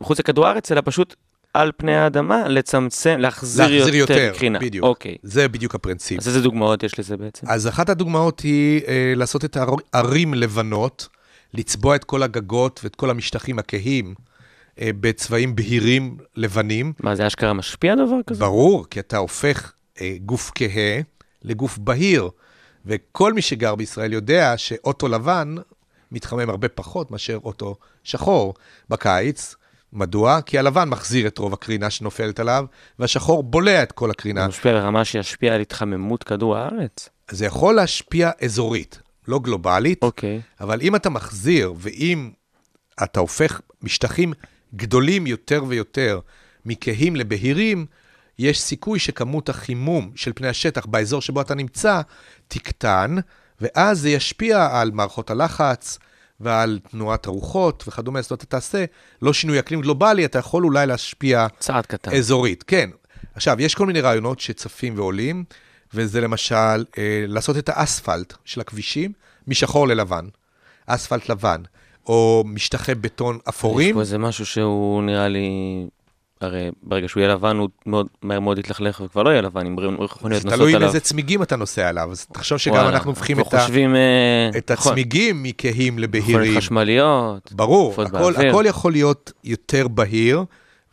מחוץ לכדור הארץ, אלא פשוט על פני האדמה, לצמצם, להחזיר, להחזיר יותר, יותר, קרינה. בדיוק. אוקיי. זה בדיוק הפרינציפ. אז איזה דוגמאות יש לזה בעצם? אז אחת הדוגמאות היא אה, לעשות את הערים לבנות, לצבוע את כל הגגות ואת כל המשטחים הכהים אה, בצבעים בהירים לבנים. מה, זה אשכרה משפיע דבר כזה? ברור, כי אתה הופך אה, גוף כהה לגוף בהיר, וכל מי שגר בישראל יודע שאוטו לבן מתחמם הרבה פחות מאשר אוטו שחור בקיץ. מדוע? כי הלבן מחזיר את רוב הקרינה שנופלת עליו, והשחור בולע את כל הקרינה. זה משפיע ברמה שישפיע על התחממות כדור הארץ. זה יכול להשפיע אזורית, לא גלובלית, אוקיי. אבל אם אתה מחזיר, ואם אתה הופך משטחים גדולים יותר ויותר מכהים לבהירים, יש סיכוי שכמות החימום של פני השטח באזור שבו אתה נמצא תקטן, ואז זה ישפיע על מערכות הלחץ ועל תנועת הרוחות וכדומה, זאת אומרת, אתה תעשה לא שינוי אקלים גלובלי, אתה יכול אולי להשפיע צעד קטן. אזורית, כן. עכשיו, יש כל מיני רעיונות שצפים ועולים, וזה למשל אה, לעשות את האספלט של הכבישים משחור ללבן, אספלט לבן, או משטחי בטון יש אפורים. פה איזה משהו שהוא נראה לי... הרי ברגע שהוא יהיה לבן, הוא מאוד, מהר מאוד יתלכלך וכבר לא יהיה לבן, עם מכוניות זה נוסעות תלוי עם עליו. איזה צמיגים אתה נוסע עליו, אז תחשוב שגם וואלה, אנחנו הופכים את, ה, חושבים, אה, את נכון, הצמיגים מכהים מכוניות לבהירים. חשמליות. ברור, הכל. הכל יכול להיות יותר בהיר,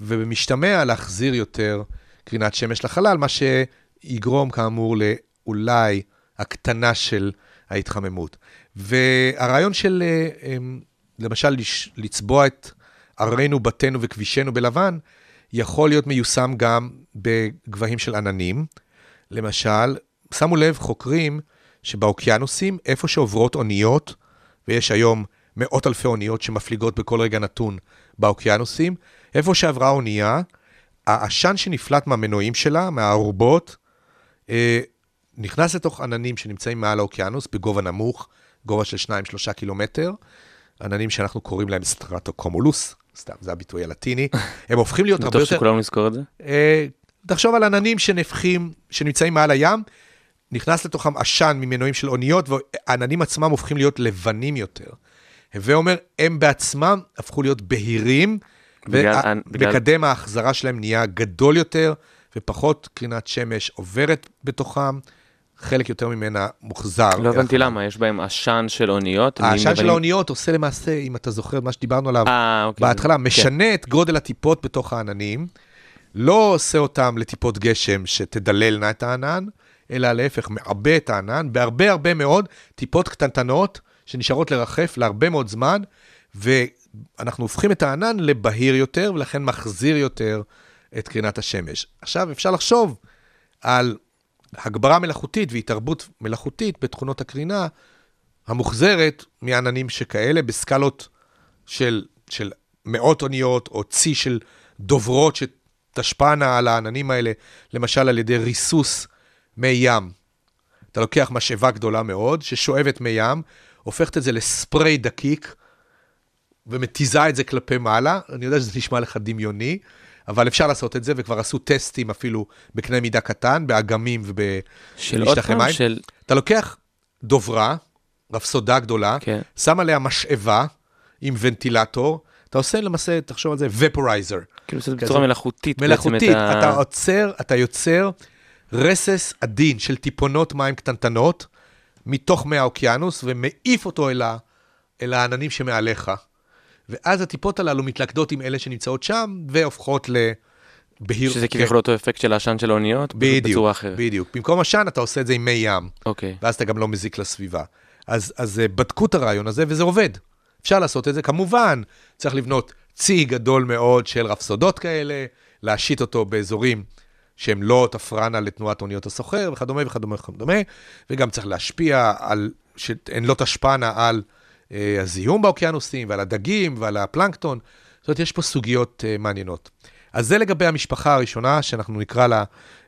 ובמשתמע להחזיר יותר קרינת שמש לחלל, מה שיגרום כאמור לאולי הקטנה של ההתחממות. והרעיון של אה, אמ, למשל לצבוע את ערינו, בתינו וכבישינו בלבן, יכול להיות מיושם גם בגבהים של עננים. למשל, שמו לב חוקרים שבאוקיינוסים, איפה שעוברות אוניות, ויש היום מאות אלפי אוניות שמפליגות בכל רגע נתון באוקיינוסים, איפה שעברה אונייה, העשן שנפלט מהמנועים שלה, מהארובות, אה, נכנס לתוך עננים שנמצאים מעל האוקיינוס בגובה נמוך, גובה של 2-3 קילומטר, עננים שאנחנו קוראים להם סטרטוקומולוס, סתם, זה הביטוי הלטיני, [LAUGHS] הם הופכים להיות הרבה בטוח יותר... שכולנו נזכור את זה. אה, תחשוב על עננים שנהפכים, שנמצאים מעל הים, נכנס לתוכם עשן ממנועים של אוניות, והעננים עצמם הופכים להיות לבנים יותר. הווה אומר, הם בעצמם הפכו להיות בהירים, ומקדם ההחזרה שלהם נהיה גדול יותר, ופחות קרינת שמש עוברת בתוכם, חלק יותר ממנה מוחזר. לא הבנתי. למה, יש בהם עשן של אוניות. העשן של האוניות עושה למעשה, אם אתה זוכר מה שדיברנו עליו, אה, אוקיי. בהתחלה, כן. משנה את גודל הטיפות בתוך העננים, לא עושה אותם לטיפות גשם שתדללנה את הענן, אלא להפך, מעבה את הענן בהרבה הרבה מאוד טיפות קטנטנות שנשארות לרחף להרבה מאוד זמן, ואנחנו הופכים את הענן לבהיר יותר, ולכן מחזיר יותר את קרינת השמש. עכשיו, אפשר לחשוב על הגברה מלאכותית והתערבות מלאכותית בתכונות הקרינה המוחזרת מעננים שכאלה בסקלות של, של מאות אוניות או צי של דוברות שתשפענה על העננים האלה, למשל על ידי ריסוס מי ים. אתה לוקח משאבה גדולה מאוד ששואבת מי ים, הופכת את זה לספרי דקיק ומתיזה את זה כלפי מעלה. אני יודע שזה נשמע לך דמיוני, אבל אפשר לעשות את זה, וכבר עשו טסטים אפילו בקנה מידה קטן, באגמים ובמשטחי מים. של... אתה לוקח דוברה, רפסודה גדולה, כן. שם עליה משאבה עם ונטילטור, אתה עושה למעשה, תחשוב על זה, ופורייזר. כאילו זה. בצורה מלאכותית. מלאכותית, את ה- אתה עוצר, אתה יוצר רסס עדין של טיפונות מים קטנטנות מתוך מי האוקיינוס ומעיף אותו אל, ה, אל העננים שמעליך. ואז הטיפות הללו מתלכדות עם אלה שנמצאות שם והופכות בהיר, שזה כן, כביכול אותו אפקט של העשן של האוניות, בדיוק, בצורה אחרת. בדיוק. במקום עשן אתה עושה את זה עם מי ים, אוקיי. ואז אתה גם לא מזיק לסביבה. אז, אז אה, בדקו את הרעיון הזה, וזה עובד. אפשר לעשות את זה. כמובן, צריך לבנות צי גדול מאוד של רפסודות כאלה, להשית אותו באזורים שהם לא תפרנה לתנועת אוניות הסוחר, וכדומה וכדומה וכדומה, וגם צריך להשפיע על, שהן לא תשפענה על הזיהום באוקיינוסים, ועל הדגים, ועל הפלנקטון. זאת אומרת, יש פה סוגיות אה, מעניינות. אז זה לגבי המשפחה הראשונה, שאנחנו נקרא לה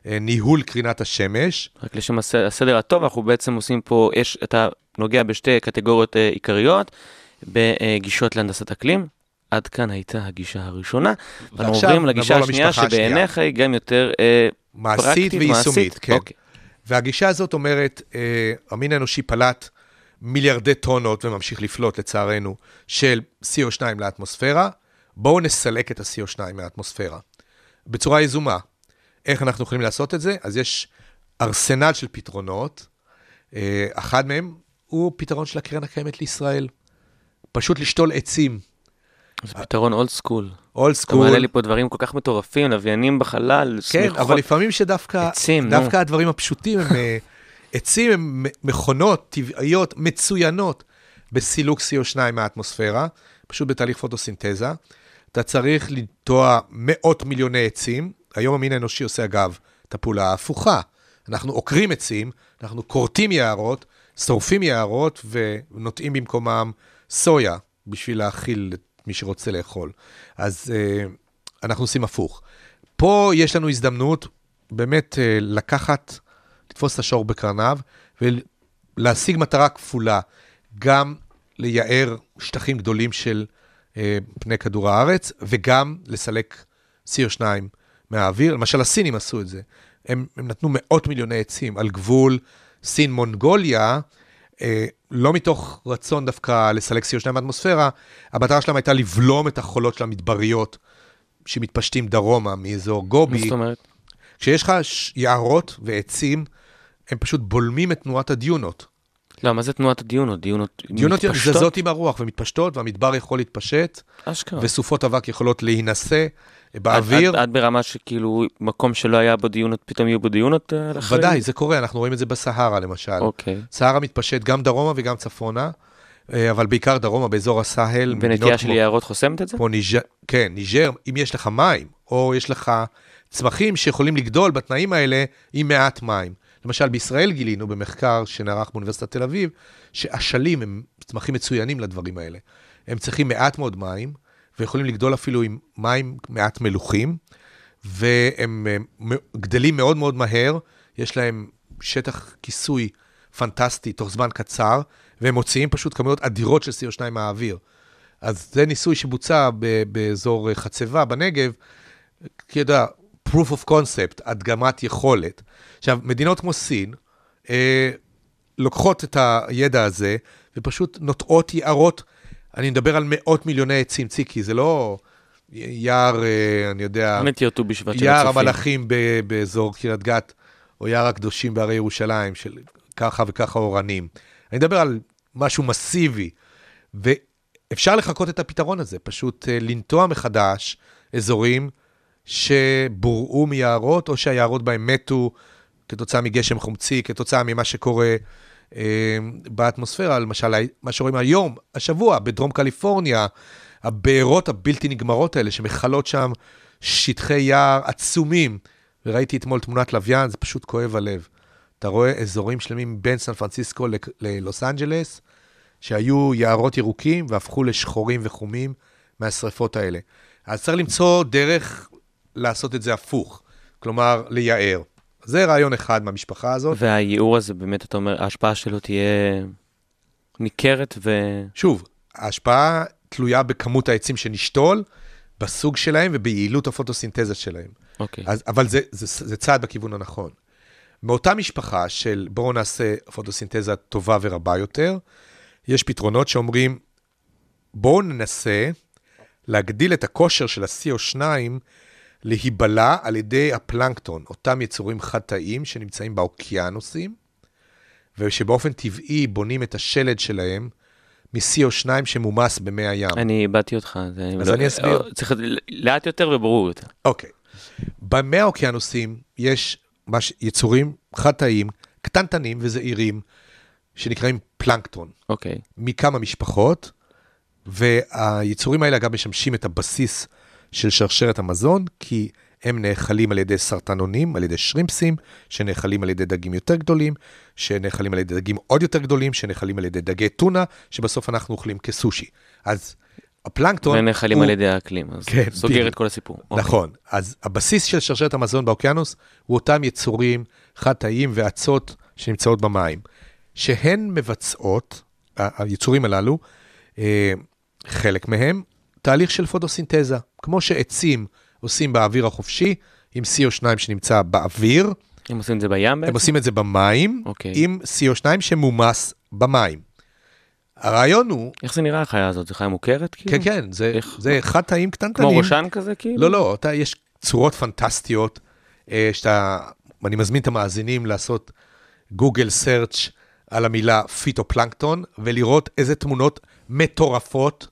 אה, ניהול קרינת השמש. רק לשם הס- הסדר הטוב, אנחנו בעצם עושים פה, יש, אתה נוגע בשתי קטגוריות אה, עיקריות, בגישות להנדסת אקלים. עד כאן הייתה הגישה הראשונה. ואנחנו ועכשיו עוברים לגישה השנייה. שבעיניך היא גם יותר אה, מעשית פרקטית, ויישומית, מעשית. כן. אוקיי. והגישה הזאת אומרת, אה, המין האנושי פלט מיליארדי טונות וממשיך לפלוט לצערנו של CO2 לאטמוספירה, בואו נסלק את ה-CO2 מהאטמוספירה בצורה יזומה. איך אנחנו יכולים לעשות את זה? אז יש ארסנל של פתרונות, אה, אחד מהם הוא פתרון של הקרן הקיימת לישראל. פשוט לשתול עצים, זה פתרון old school. old אתה מעלה school. לי פה דברים כל כך מטורפים, לוויינים בחלל, כן, שמיכות. אבל לפעמים שדווקא עצים, נו. דווקא הדברים הפשוטים הם... עצים הם מכונות טבעיות מצוינות בסילוק CO2 מהאטמוספירה, פשוט בתהליך פוטוסינתזה. אתה צריך לנטוע מאות מיליוני עצים. היום המין האנושי עושה, אגב, את הפעולה ההפוכה. אנחנו עוקרים עצים, אנחנו כורתים יערות, שורפים יערות ונוטעים במקומם סויה בשביל להאכיל את מי שרוצה לאכול. אז אה, אנחנו עושים הפוך. פה יש לנו הזדמנות באמת אה, לקחת, לתפוס את השור בקרניו ולהשיג מטרה כפולה, גם לייער שטחים גדולים של אה, פני כדור הארץ וגם לסלק CO2 מהאוויר. למשל הסינים עשו את זה. הם, הם נתנו מאות מיליוני עצים על גבול סין-מונגוליה, אה, לא מתוך רצון דווקא לסלק CO2 מהאטמוספירה, המטרה שלהם הייתה לבלום את החולות של המדבריות שמתפשטים דרומה מאזור מה גובי. זאת אומרת? כשיש לך יערות ועצים, הם פשוט בולמים את תנועת הדיונות. לא, מה זה תנועת הדיונות? דיונות דיונות מתפשטות? זזות עם הרוח ומתפשטות, והמדבר יכול להתפשט, אשכרה. וסופות אבק יכולות להינשא עד- באוויר. עד- עד ברמה שכאילו מקום שלא היה בו דיונות, פתאום יהיו בו דיונות? אה? ודאי, זה קורה, אנחנו רואים את זה בסהרה למשל. אוקיי. סהרה מתפשט גם דרומה וגם צפונה, אה, אבל בעיקר דרומה, באזור הסהל. ונטיעה של יערות חוסמת את זה? ניג'ר, כן, ניג'ר, אם יש לך מים, או יש לך צמחים שיכולים לגדול בתנאים האלה עם מעט מים. למשל, בישראל גילינו במחקר שנערך באוניברסיטת תל אביב, שאשלים הם צמחים מצוינים לדברים האלה. הם צריכים מעט מאוד מים, ויכולים לגדול אפילו עם מים מעט מלוחים, והם אה, גדלים מאוד מאוד מהר, יש להם שטח כיסוי פנטסטי תוך זמן קצר, והם מוציאים פשוט כמויות אדירות של CO2 מהאוויר. אז זה ניסוי שבוצע באזור חצבה בנגב, כי אתה יודע, proof of concept, הדגמת יכולת. עכשיו, מדינות כמו סין, אה, לוקחות את הידע הזה ופשוט נוטעות יערות, אני מדבר על מאות מיליוני עצים, ציקי, זה לא יער, אה, אני יודע, באמת ירטו בשבט של יער. המלאכים ב- באזור קריית גת, או יער הקדושים בהרי ירושלים, של ככה וככה אורנים. אני מדבר על משהו מסיבי, ואפשר לחקות את הפתרון הזה, פשוט אה, לנטוע מחדש אזורים שבורעו מיערות, או שהיערות בהם מתו כתוצאה מגשם חומצי, כתוצאה ממה שקורה אה, באטמוספירה, למשל, מה שרואים היום, השבוע, בדרום קליפורניה, הבארות הבלתי נגמרות האלה, שמכלות שם שטחי יער עצומים. וראיתי אתמול תמונת לוויין, זה פשוט כואב הלב. אתה רואה אזורים שלמים בין סן פרנסיסקו ללוס אנג'לס, שהיו יערות ירוקים והפכו לשחורים וחומים מהשרפות האלה. אז צריך למצוא דרך לעשות את זה הפוך, כלומר, לייער. זה רעיון אחד מהמשפחה הזאת. והייעור הזה, באמת, אתה אומר, ההשפעה שלו תהיה ניכרת ו... שוב, ההשפעה תלויה בכמות העצים שנשתול, בסוג שלהם וביעילות הפוטוסינתזה שלהם. אוקיי. אז, אבל זה, זה, זה צעד בכיוון הנכון. מאותה משפחה של בואו נעשה פוטוסינתזה טובה ורבה יותר, יש פתרונות שאומרים, בואו ננסה להגדיל את הכושר של ה-CO2 להיבלע על ידי הפלנקטון, אותם יצורים חד-תאיים שנמצאים באוקיינוסים, ושבאופן טבעי בונים את השלד שלהם מ-CO2 שמומס במי הים. אני איבדתי אותך. אז לא- אני אסביר. צריך לאט יותר וברור יותר. אוקיי. במי האוקיינוסים יש מש... יצורים חד-תאיים, קטנטנים וזעירים, שנקראים פלנקטון, אוקיי. מכמה משפחות, והיצורים האלה אגב משמשים את הבסיס של שרשרת המזון, כי הם נאכלים על ידי סרטנונים, על ידי שרימפסים, שנאכלים על ידי דגים יותר גדולים, שנאכלים על ידי דגים עוד יותר גדולים, שנאכלים על ידי דגי טונה, שבסוף אנחנו אוכלים כסושי. אז הפלנקטון ונאכלים הוא... על ידי האקלים, אז כן, סוגר בדיוק. את כל הסיפור. אוקיי. נכון. אז הבסיס של שרשרת המזון באוקיינוס הוא אותם יצורים חד-תאיים ואצות שנמצאות במים, שהן מבצעות, היצורים הללו, אה, חלק מהם, תהליך של פוטוסינתזה. כמו שעצים עושים באוויר החופשי, עם CO2 שנמצא באוויר, הם עושים את זה בים בעצם? הם עושים את זה במים, אוקיי. עם CO2 שמומס במים. הרעיון הוא, איך זה נראה החיה הזאת? זו חיה מוכרת כאילו? כן, כן, זה, איך? זה חד-תאים קטנטנים. כמו ראשן כזה כאילו? לא, לא, אתה, יש צורות פנטסטיות, אה, שאתה, אני מזמין את המאזינים לעשות גוגל search על המילה פיטופלנקטון, ולראות איזה תמונות מטורפות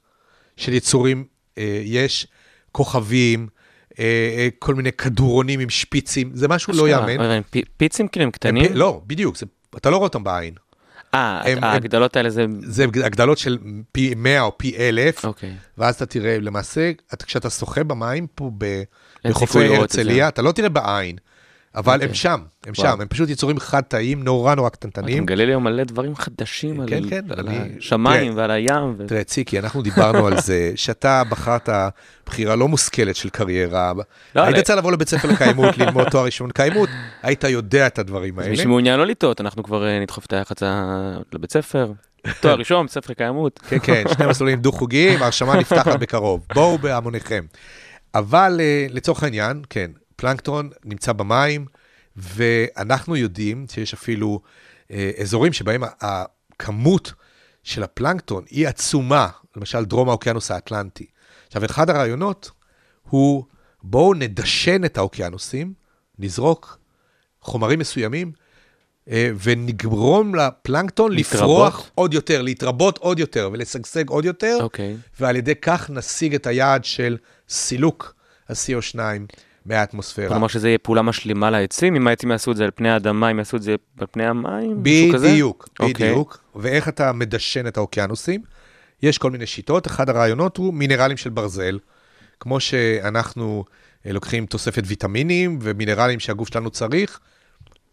של יצורים אה, יש, כוכבים, אה, אה, כל מיני כדורונים עם שפיצים, זה משהו לא. ייאמן. הם פיצים כאילו הם הם קטנים? פי- לא, בדיוק, זה, אתה לא רואה אותם בעין. אה, הם- ההגדלות האלה זה... זה הגדלות של פי 100 או פי 1,000, אוקיי. ואז אתה תראה, למעשה, אתה, כשאתה שוחה במים פה בחופי. הרצליה, אתה לא תראה בעין, אבל אוקיי. הם שם, הם. שם, הם פשוט יצורים חד-תאיים, נורא נורא אתה קטנטנים. מגלה לי היום מלא דברים חדשים על כן, כן, על אני- השמיים ועל הים. תראה, ציקי, אנחנו דיברנו על זה, שאתה בחרת בחירה לא מושכלת של קריירה. לא, היית צריך לבוא לבית ספר לקיימות, ללמוד תואר ראשון קיימות, היית יודע את הדברים האלה. מי שמעוניין לא לטעות, אנחנו כבר אה, נדחוף את היח"צ ה- לבית ספר. [LAUGHS] תואר ראשון, בית ספר קיימות. כן, כן, שני מסלולים דו-חוגיים, ההרשמה נפתחת בקרוב. בואו בהמוניכם. אבל אה, לצורך העניין, כן, פלנקטון נמצא במים, ואנחנו יודעים שיש אפילו אה, אזורים שבהם הכמות של הפלנקטון היא עצומה, למשל דרום האוקיינוס האטלנטי. עכשיו, אחד הרעיונות הוא, בואו נדשן את האוקיינוסים, נזרוק חומרים מסוימים, אה, ונגרום לפלנקטון להתרבות? לפרוח עוד יותר, להתרבות עוד יותר ולשגשג עוד יותר, אוקיי. ועל ידי כך נשיג את היעד של סילוק ה-CO2 מהאטמוספירה. כלומר שזה יהיה פעולה משלימה לעצים, אם העצים יעשו את זה על פני האדמה, אם יעשו את זה על פני המים, משהו כזה? בדיוק, אוקיי. בדיוק. ואיך אתה מדשן את האוקיינוסים? יש כל מיני שיטות, אחד הרעיונות הוא מינרלים של ברזל. כמו שאנחנו אה, לוקחים תוספת ויטמינים ומינרלים שהגוף שלנו צריך,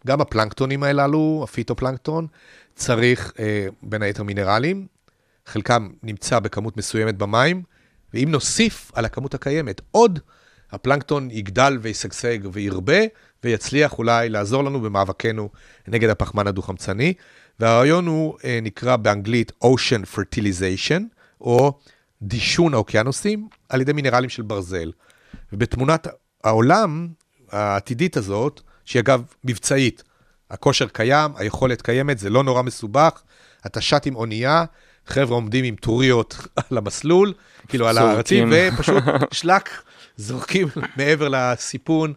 גם הפלנקטונים הללו, הפיטופלנקטון, צריך אה, בין היתר מינרלים, חלקם נמצא בכמות מסוימת במים, ואם נוסיף על הכמות הקיימת עוד, הפלנקטון יגדל וישגשג וירבה, ויצליח אולי לעזור לנו במאבקנו נגד הפחמן הדו-חמצני. והרעיון הוא, אה, נקרא באנגלית Ocean Fertilization, או דישון האוקיינוסים על ידי מינרלים של ברזל. ובתמונת העולם העתידית הזאת, שהיא אגב מבצעית, הכושר קיים, היכולת קיימת, זה לא נורא מסובך, אתה שט עם אונייה, חבר'ה עומדים עם טוריות [LAUGHS] על המסלול, כאילו על הארצים. ופשוט שלק, זורקים מעבר לסיפון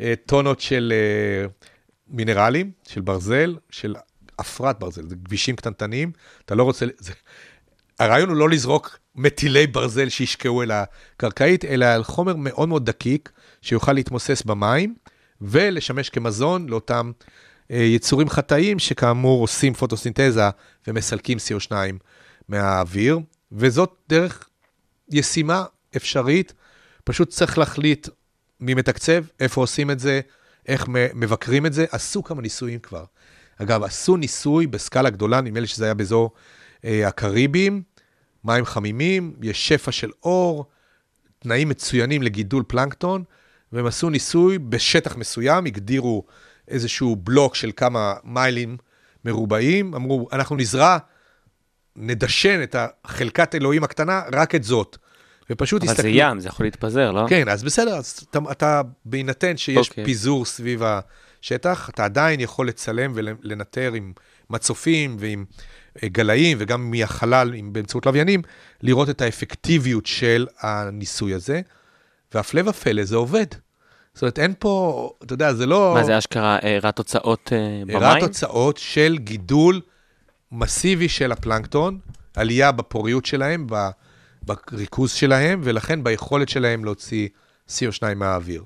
אה, טונות של אה, מינרלים, של ברזל, של אפרת ברזל, זה כבישים קטנטנים, אתה לא רוצה, זה, הרעיון הוא לא לזרוק מטילי ברזל שישקעו אל הקרקעית, אלא על חומר מאוד מאוד דקיק, שיוכל להתמוסס במים, ולשמש כמזון לאותם אה, יצורים חטאים, שכאמור עושים פוטוסינתזה ומסלקים CO2 מהאוויר, וזאת דרך ישימה, אפשרית, פשוט צריך להחליט מי מתקצב, איפה עושים את זה, איך מבקרים את זה. עשו כמה ניסויים כבר. אגב, עשו ניסוי בסקאלה גדולה, נדמה לי שזה היה באזור אה, הקריבים, מים חמימים, יש שפע של אור, תנאים מצוינים לגידול פלנקטון, והם עשו ניסוי בשטח מסוים, הגדירו איזשהו בלוק של כמה מיילים מרובעים, אמרו, אנחנו נזרע, נדשן את החלקת אלוהים הקטנה, רק את זאת. ופשוט אבל זה ים, זה יכול להתפזר, לא? כן, אז בסדר, אז אתה, אתה בהינתן שיש אוקיי. okay. פיזור סביב השטח, אתה עדיין יכול לצלם ולנטר עם מצופים ועם אה, גלאים וגם מהחלל עם, באמצעות לוויינים, לראות את האפקטיביות של הניסוי הזה, והפלא ופלא, זה עובד. זאת אומרת, אין פה, אתה יודע, זה לא... מה זה אשכרה הראה תוצאות אה, במים? הראה תוצאות של גידול מסיבי של הפלנקטון, עלייה בפוריות שלהם, ב- בריכוז שלהם, ולכן ביכולת שלהם להוציא CO2 מהאוויר.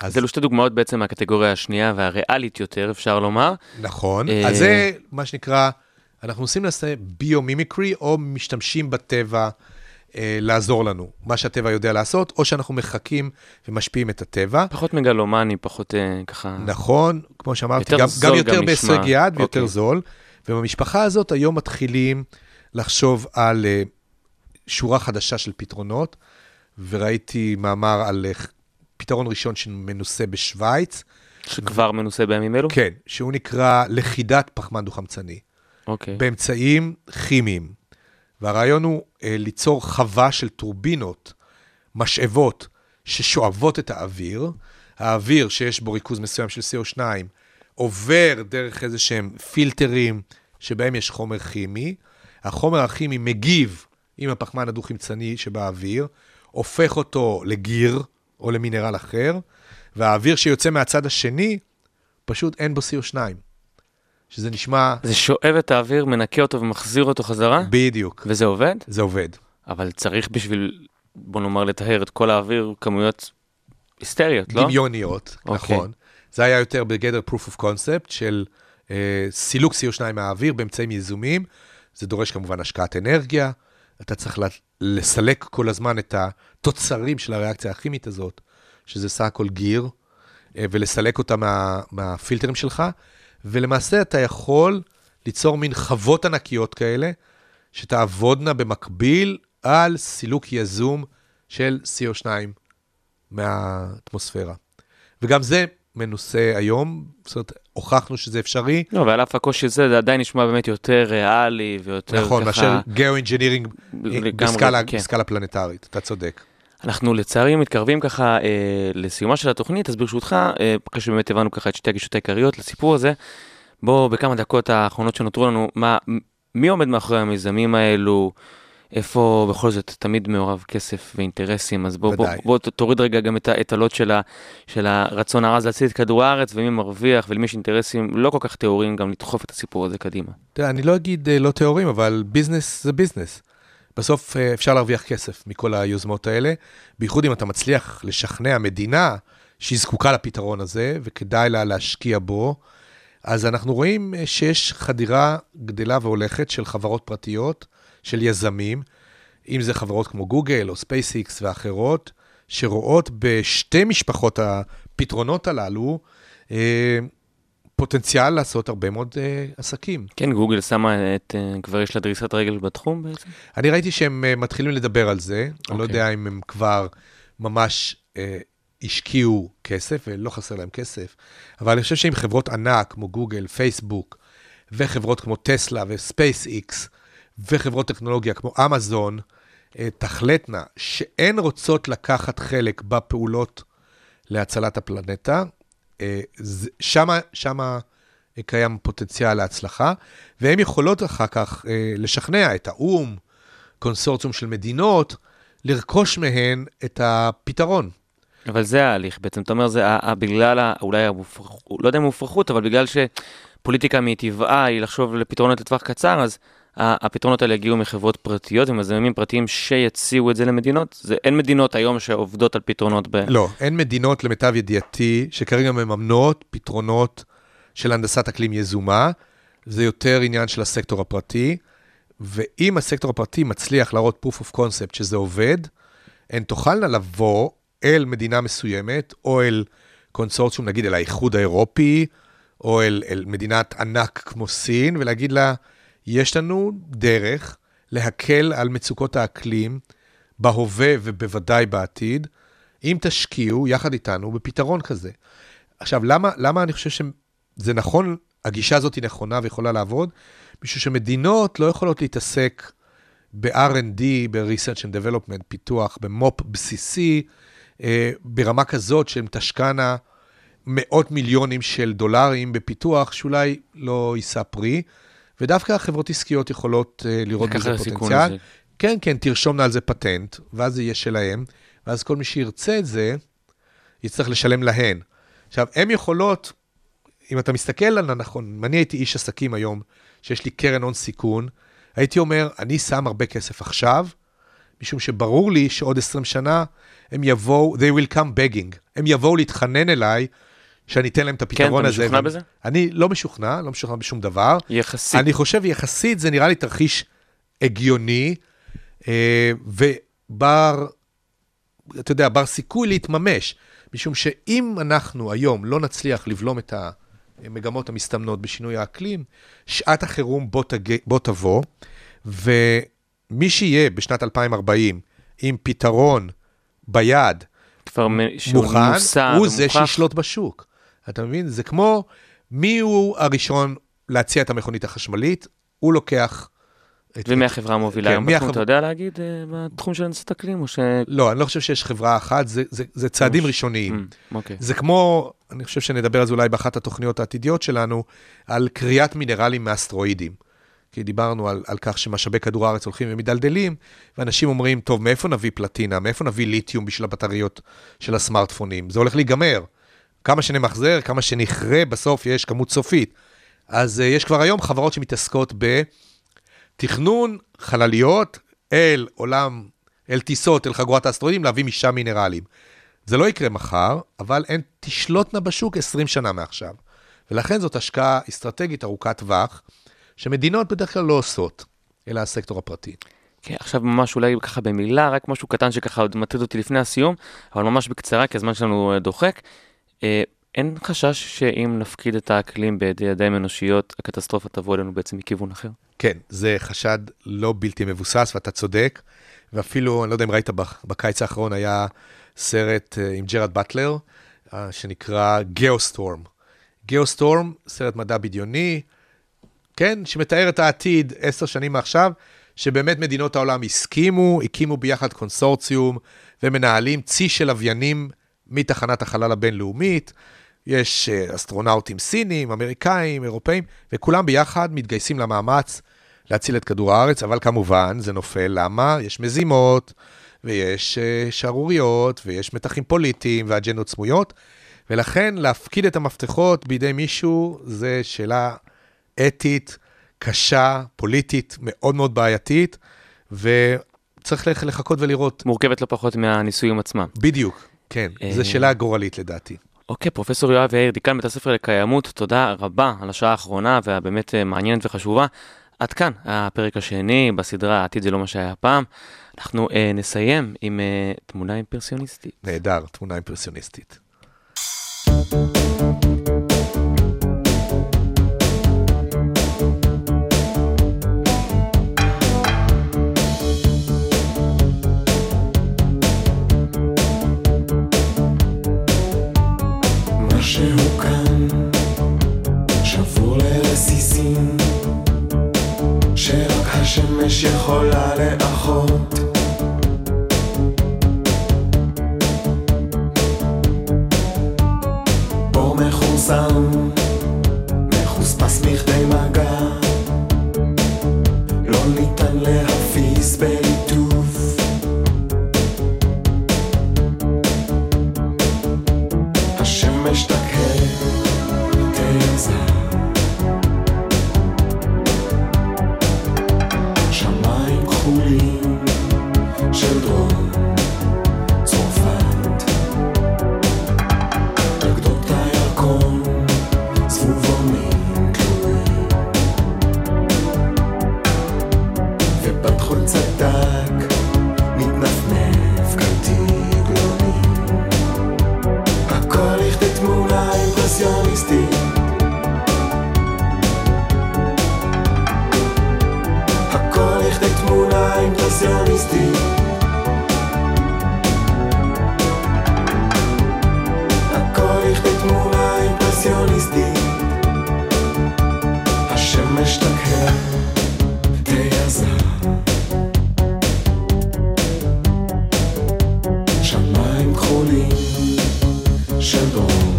אז אלו שתי דוגמאות בעצם מהקטגוריה השנייה והריאלית יותר, אפשר לומר. נכון, אה, אז זה מה שנקרא, אנחנו עושים לעשות ביומימיקרי, או משתמשים בטבע אה, לעזור לנו, מה שהטבע יודע לעשות, או שאנחנו מחקים ומשפיעים את הטבע. פחות מגלומני, פחות אה, ככה... נכון, כמו שאמרתי, יותר גם, זול גם יותר בהישג. יד ויותר אוקיי. זול. ובמשפחה הזאת היום מתחילים לחשוב על אה, שורה חדשה של פתרונות, וראיתי מאמר על אה, פתרון ראשון שמנוסה בשוויץ, שכבר מנוסה בימים אלו? כן, שהוא נקרא לכידת פחמן דו-חמצני. אוקיי. באמצעים כימיים. והרעיון הוא אה, ליצור חווה של טורבינות, משאבות, ששואבות את האוויר. האוויר שיש בו ריכוז מסוים של CO2 עובר דרך איזה שהם פילטרים שבהם יש חומר כימי. החומר הכימי מגיב עם הפחמן הדו-חמצני שבאוויר, הופך אותו לגיר או למינרל אחר, והאוויר שיוצא מהצד השני, פשוט אין בו CO2. שזה נשמע זה שואב את האוויר, מנקה אותו ומחזיר אותו חזרה? בדיוק. וזה עובד? זה עובד. אבל צריך בשביל, בוא נאמר, לטהר את כל האוויר כמויות היסטריות, לא? דמיוניות, אוקיי. נכון. זה היה יותר בגדר proof of concept של אה, סילוק CO2 מהאוויר באמצעים יזומים. זה דורש כמובן השקעת אנרגיה. אתה צריך לסלק כל הזמן את התוצרים של הריאקציה הכימית הזאת, שזה סך הכל גיר, אה, ולסלק אותה מה, מהפילטרים שלך. ולמעשה אתה יכול ליצור מין חוות ענקיות כאלה, שתעבודנה במקביל על סילוק יזום של CO2 מהאטמוספירה. וגם זה מנוסה היום, זאת אומרת, הוכחנו שזה אפשרי. לא, ועל אף הקושי הזה, זה עדיין נשמע באמת יותר ריאלי ויותר נכון, ככה... מאשר geo-engineering לגמרי, בסקאלה, כן. פלנטרית, אתה צודק. אנחנו לצערי מתקרבים ככה אה, לסיומה של התוכנית, אז ברשותך, אה, אחרי שבאמת הבנו ככה את שתי הגישות העיקריות לסיפור הזה, בוא בכמה דקות האחרונות שנותרו לנו, מה, מי עומד מאחורי המיזמים האלו, איפה בכל זאת תמיד מעורב כסף ואינטרסים, אז בוא, בוא. בוא תוריד רגע גם את, ה- את הלוט של, ה, של הרצון העז להציל את כדור הארץ, ומי מרוויח ולמי יש אינטרסים לא כל כך טהורים גם לדחוף את הסיפור הזה קדימה. תראה, אני לא אגיד אה, לא טהורים, אבל business זה business. בסוף אה, אפשר להרוויח כסף מכל היוזמות האלה, בייחוד אם אתה מצליח לשכנע מדינה שהיא זקוקה לפתרון הזה, וכדאי לה להשקיע בו. אז אנחנו רואים אה, שיש חדירה גדלה והולכת של חברות פרטיות, של יזמים, אם זה חברות כמו גוגל או ספייס איקס ואחרות, שרואות בשתי משפחות הפתרונות הללו אה, פוטנציאל לעשות הרבה מאוד אה, עסקים. כן, גוגל שמה את, אה, כבר יש לה דריסת רגל בתחום בעצם? אני ראיתי שהם אה, מתחילים לדבר על זה, אני לא אוקיי. יודע אם הם כבר ממש אה, השקיעו כסף, ולא חסר להם כסף, אבל אני חושב שאם חברות ענק כמו גוגל, פייסבוק, וחברות כמו טסלה וספייס איקס, וחברות טכנולוגיה כמו אמזון, אה, תחלטנה שהן רוצות לקחת חלק בפעולות להצלת הפלנטה, אה, שמה, שמה אה, קיים פוטנציאל להצלחה, והן יכולות אחר כך לשכנע את האו"ם, קונסורציום של מדינות, לרכוש מהן את הפתרון. אבל זה ההליך בעצם, אתה אומר, זה בגלל, אולי המופרכות, לא יודע אם מופרכות, אבל בגלל שפוליטיקה מטבעה היא לחשוב לפתרונות לטווח קצר, אז הפתרונות האלה יגיעו מחברות פרטיות ומזממים פרטיים שיציעו את זה למדינות. זה, אין מדינות היום שעובדות על פתרונות ב... לא, אין מדינות למיטב ידיעתי שכרגע מממנות פתרונות של הנדסת אקלים יזומה, זה יותר עניין של הסקטור הפרטי, ואם הסקטור הפרטי מצליח להראות proof of concept שזה עובד, הן תוכלנה לבוא אל מדינה מסוימת, או אל קונסורציום, נגיד אל האיחוד האירופי, או אל, אל מדינת ענק כמו סין, ולהגיד לה, יש לנו דרך להקל על מצוקות האקלים בהווה ובוודאי בעתיד, אם תשקיעו יחד איתנו בפתרון כזה. עכשיו, למה, למה אני חושב שזה נכון, הגישה הזאת היא נכונה ויכולה לעבוד? משום שמדינות לא יכולות להתעסק ב-R&D, ב-Research and Development, פיתוח, במו"פ בסיסי, אה, ברמה כזאת שהן תשקענה מאות מיליונים של דולרים בפיתוח, שאולי לא יישא פרי, ודווקא החברות עסקיות יכולות אה, לראות בזה פוטנציאל. כן, כן, תרשומנה על זה פטנט, ואז זה יהיה שלהם, ואז כל מי שירצה את זה, יצטרך לשלם להן. עכשיו, הן יכולות, אם אתה מסתכל על הנכון, אם אני הייתי איש עסקים היום, שיש לי קרן הון סיכון, הייתי אומר, אני שם הרבה כסף עכשיו, משום שברור לי שעוד 20 שנה הם יבואו, they will come begging, הם יבואו להתחנן אליי, שאני אתן להם את הפתרון אתה הזה. משוכנע ו- בזה? אני לא משוכנע, לא משוכנע בשום דבר. יחסית. אני חושב יחסית זה נראה לי תרחיש הגיוני, אה, ובר, אתה יודע, בר סיכוי להתממש, משום שאם אנחנו היום לא נצליח לבלום את המגמות המסתמנות בשינוי האקלים, שעת החירום בוא, תג... בוא תבוא, ומי שיהיה בשנת 2040 עם פתרון ביד, כבר מוכן, הוא זה. שישלוט בשוק. אתה מבין? זה כמו מי הוא הראשון להציע את המכונית החשמלית, הוא לוקח... את... ומי החברה המובילה כן, היום בתחום, החברה- אתה יודע להגיד אה, בתחום של הנדסת אקלים, או ש... לא, אני לא חושב שיש חברה אחת, זה, זה, זה צעדים ממש. ראשוניים. Mm, אוקיי. זה כמו, אני חושב שנדבר על זה אולי באחת התוכניות העתידיות שלנו, על כריית מינרלים מאסטרואידים. כי דיברנו על, על כך שמשאבי כדור הארץ הולכים ומדלדלים, ואנשים אומרים, טוב, מאיפה נביא פלטינה? מאיפה נביא ליתיום בשביל הבטריות של הסמארטפונים? זה הולך להיגמר. כמה שנמחזר, כמה שנכרה, בסוף יש כמות סופית. אז uh, יש כבר היום חברות שמתעסקות בתכנון חלליות אל עולם, אל טיסות, אל חגורת האסטרואידים, להביא משם מינרלים. זה לא יקרה מחר, אבל הן תשלוטנה בשוק 20 שנה מעכשיו. ולכן זאת השקעה אסטרטגית ארוכת טווח, שמדינות בדרך כלל לא עושות, אלא הסקטור הפרטי. כן, עכשיו ממש אולי ככה במילה, רק משהו קטן שככה עוד מטריד אותי לפני הסיום, אבל ממש בקצרה, כי הזמן שלנו אה, דוחק. אה, אין חשש שאם נפקיד את האקלים בידי ידיים אנושיות, הקטסטרופה תבוא אלינו בעצם מכיוון אחר? כן, זה חשד לא בלתי מבוסס, ואתה צודק. ואפילו, אני לא יודע אם ראית, בקיץ האחרון היה סרט אה, עם ג'רארד באטלר, אה, שנקרא גיאוסטורם. גיאוסטורם, סרט מדע בדיוני, כן, שמתאר את העתיד עשר שנים מעכשיו, שבאמת מדינות העולם הסכימו, הקימו ביחד קונסורציום ומנהלים צי של לוויינים מתחנת החלל הבינלאומית. יש אה, אסטרונאוטים סינים, אמריקאים, אירופאים, וכולם ביחד מתגייסים למאמץ להציל את כדור הארץ, אבל כמובן זה נופל, למה? יש מזימות, ויש אה, שערוריות, ויש מתחים פוליטיים ואג'נדות סמויות, ולכן להפקיד את המפתחות בידי מישהו זה שאלה אתית, קשה, פוליטית, מאוד מאוד בעייתית, וצריך לח- לחכות ולראות. מורכבת לא פחות מהניסויים עצמם. בדיוק, כן, אה, זו שאלה גורלית לדעתי. אוקיי, פרופסור יואב יאיר, דיקן בית הספר לקיימות, תודה רבה על השעה האחרונה והבאמת אה, מעניינת וחשובה. עד כאן הפרק השני בסדרה העתיד זה לא מה שהיה פעם. אנחנו אה, נסיים עם אה, תמונה אימפרסיוניסטית. נהדר, תמונה אימפרסיוניסטית. החולים של דרום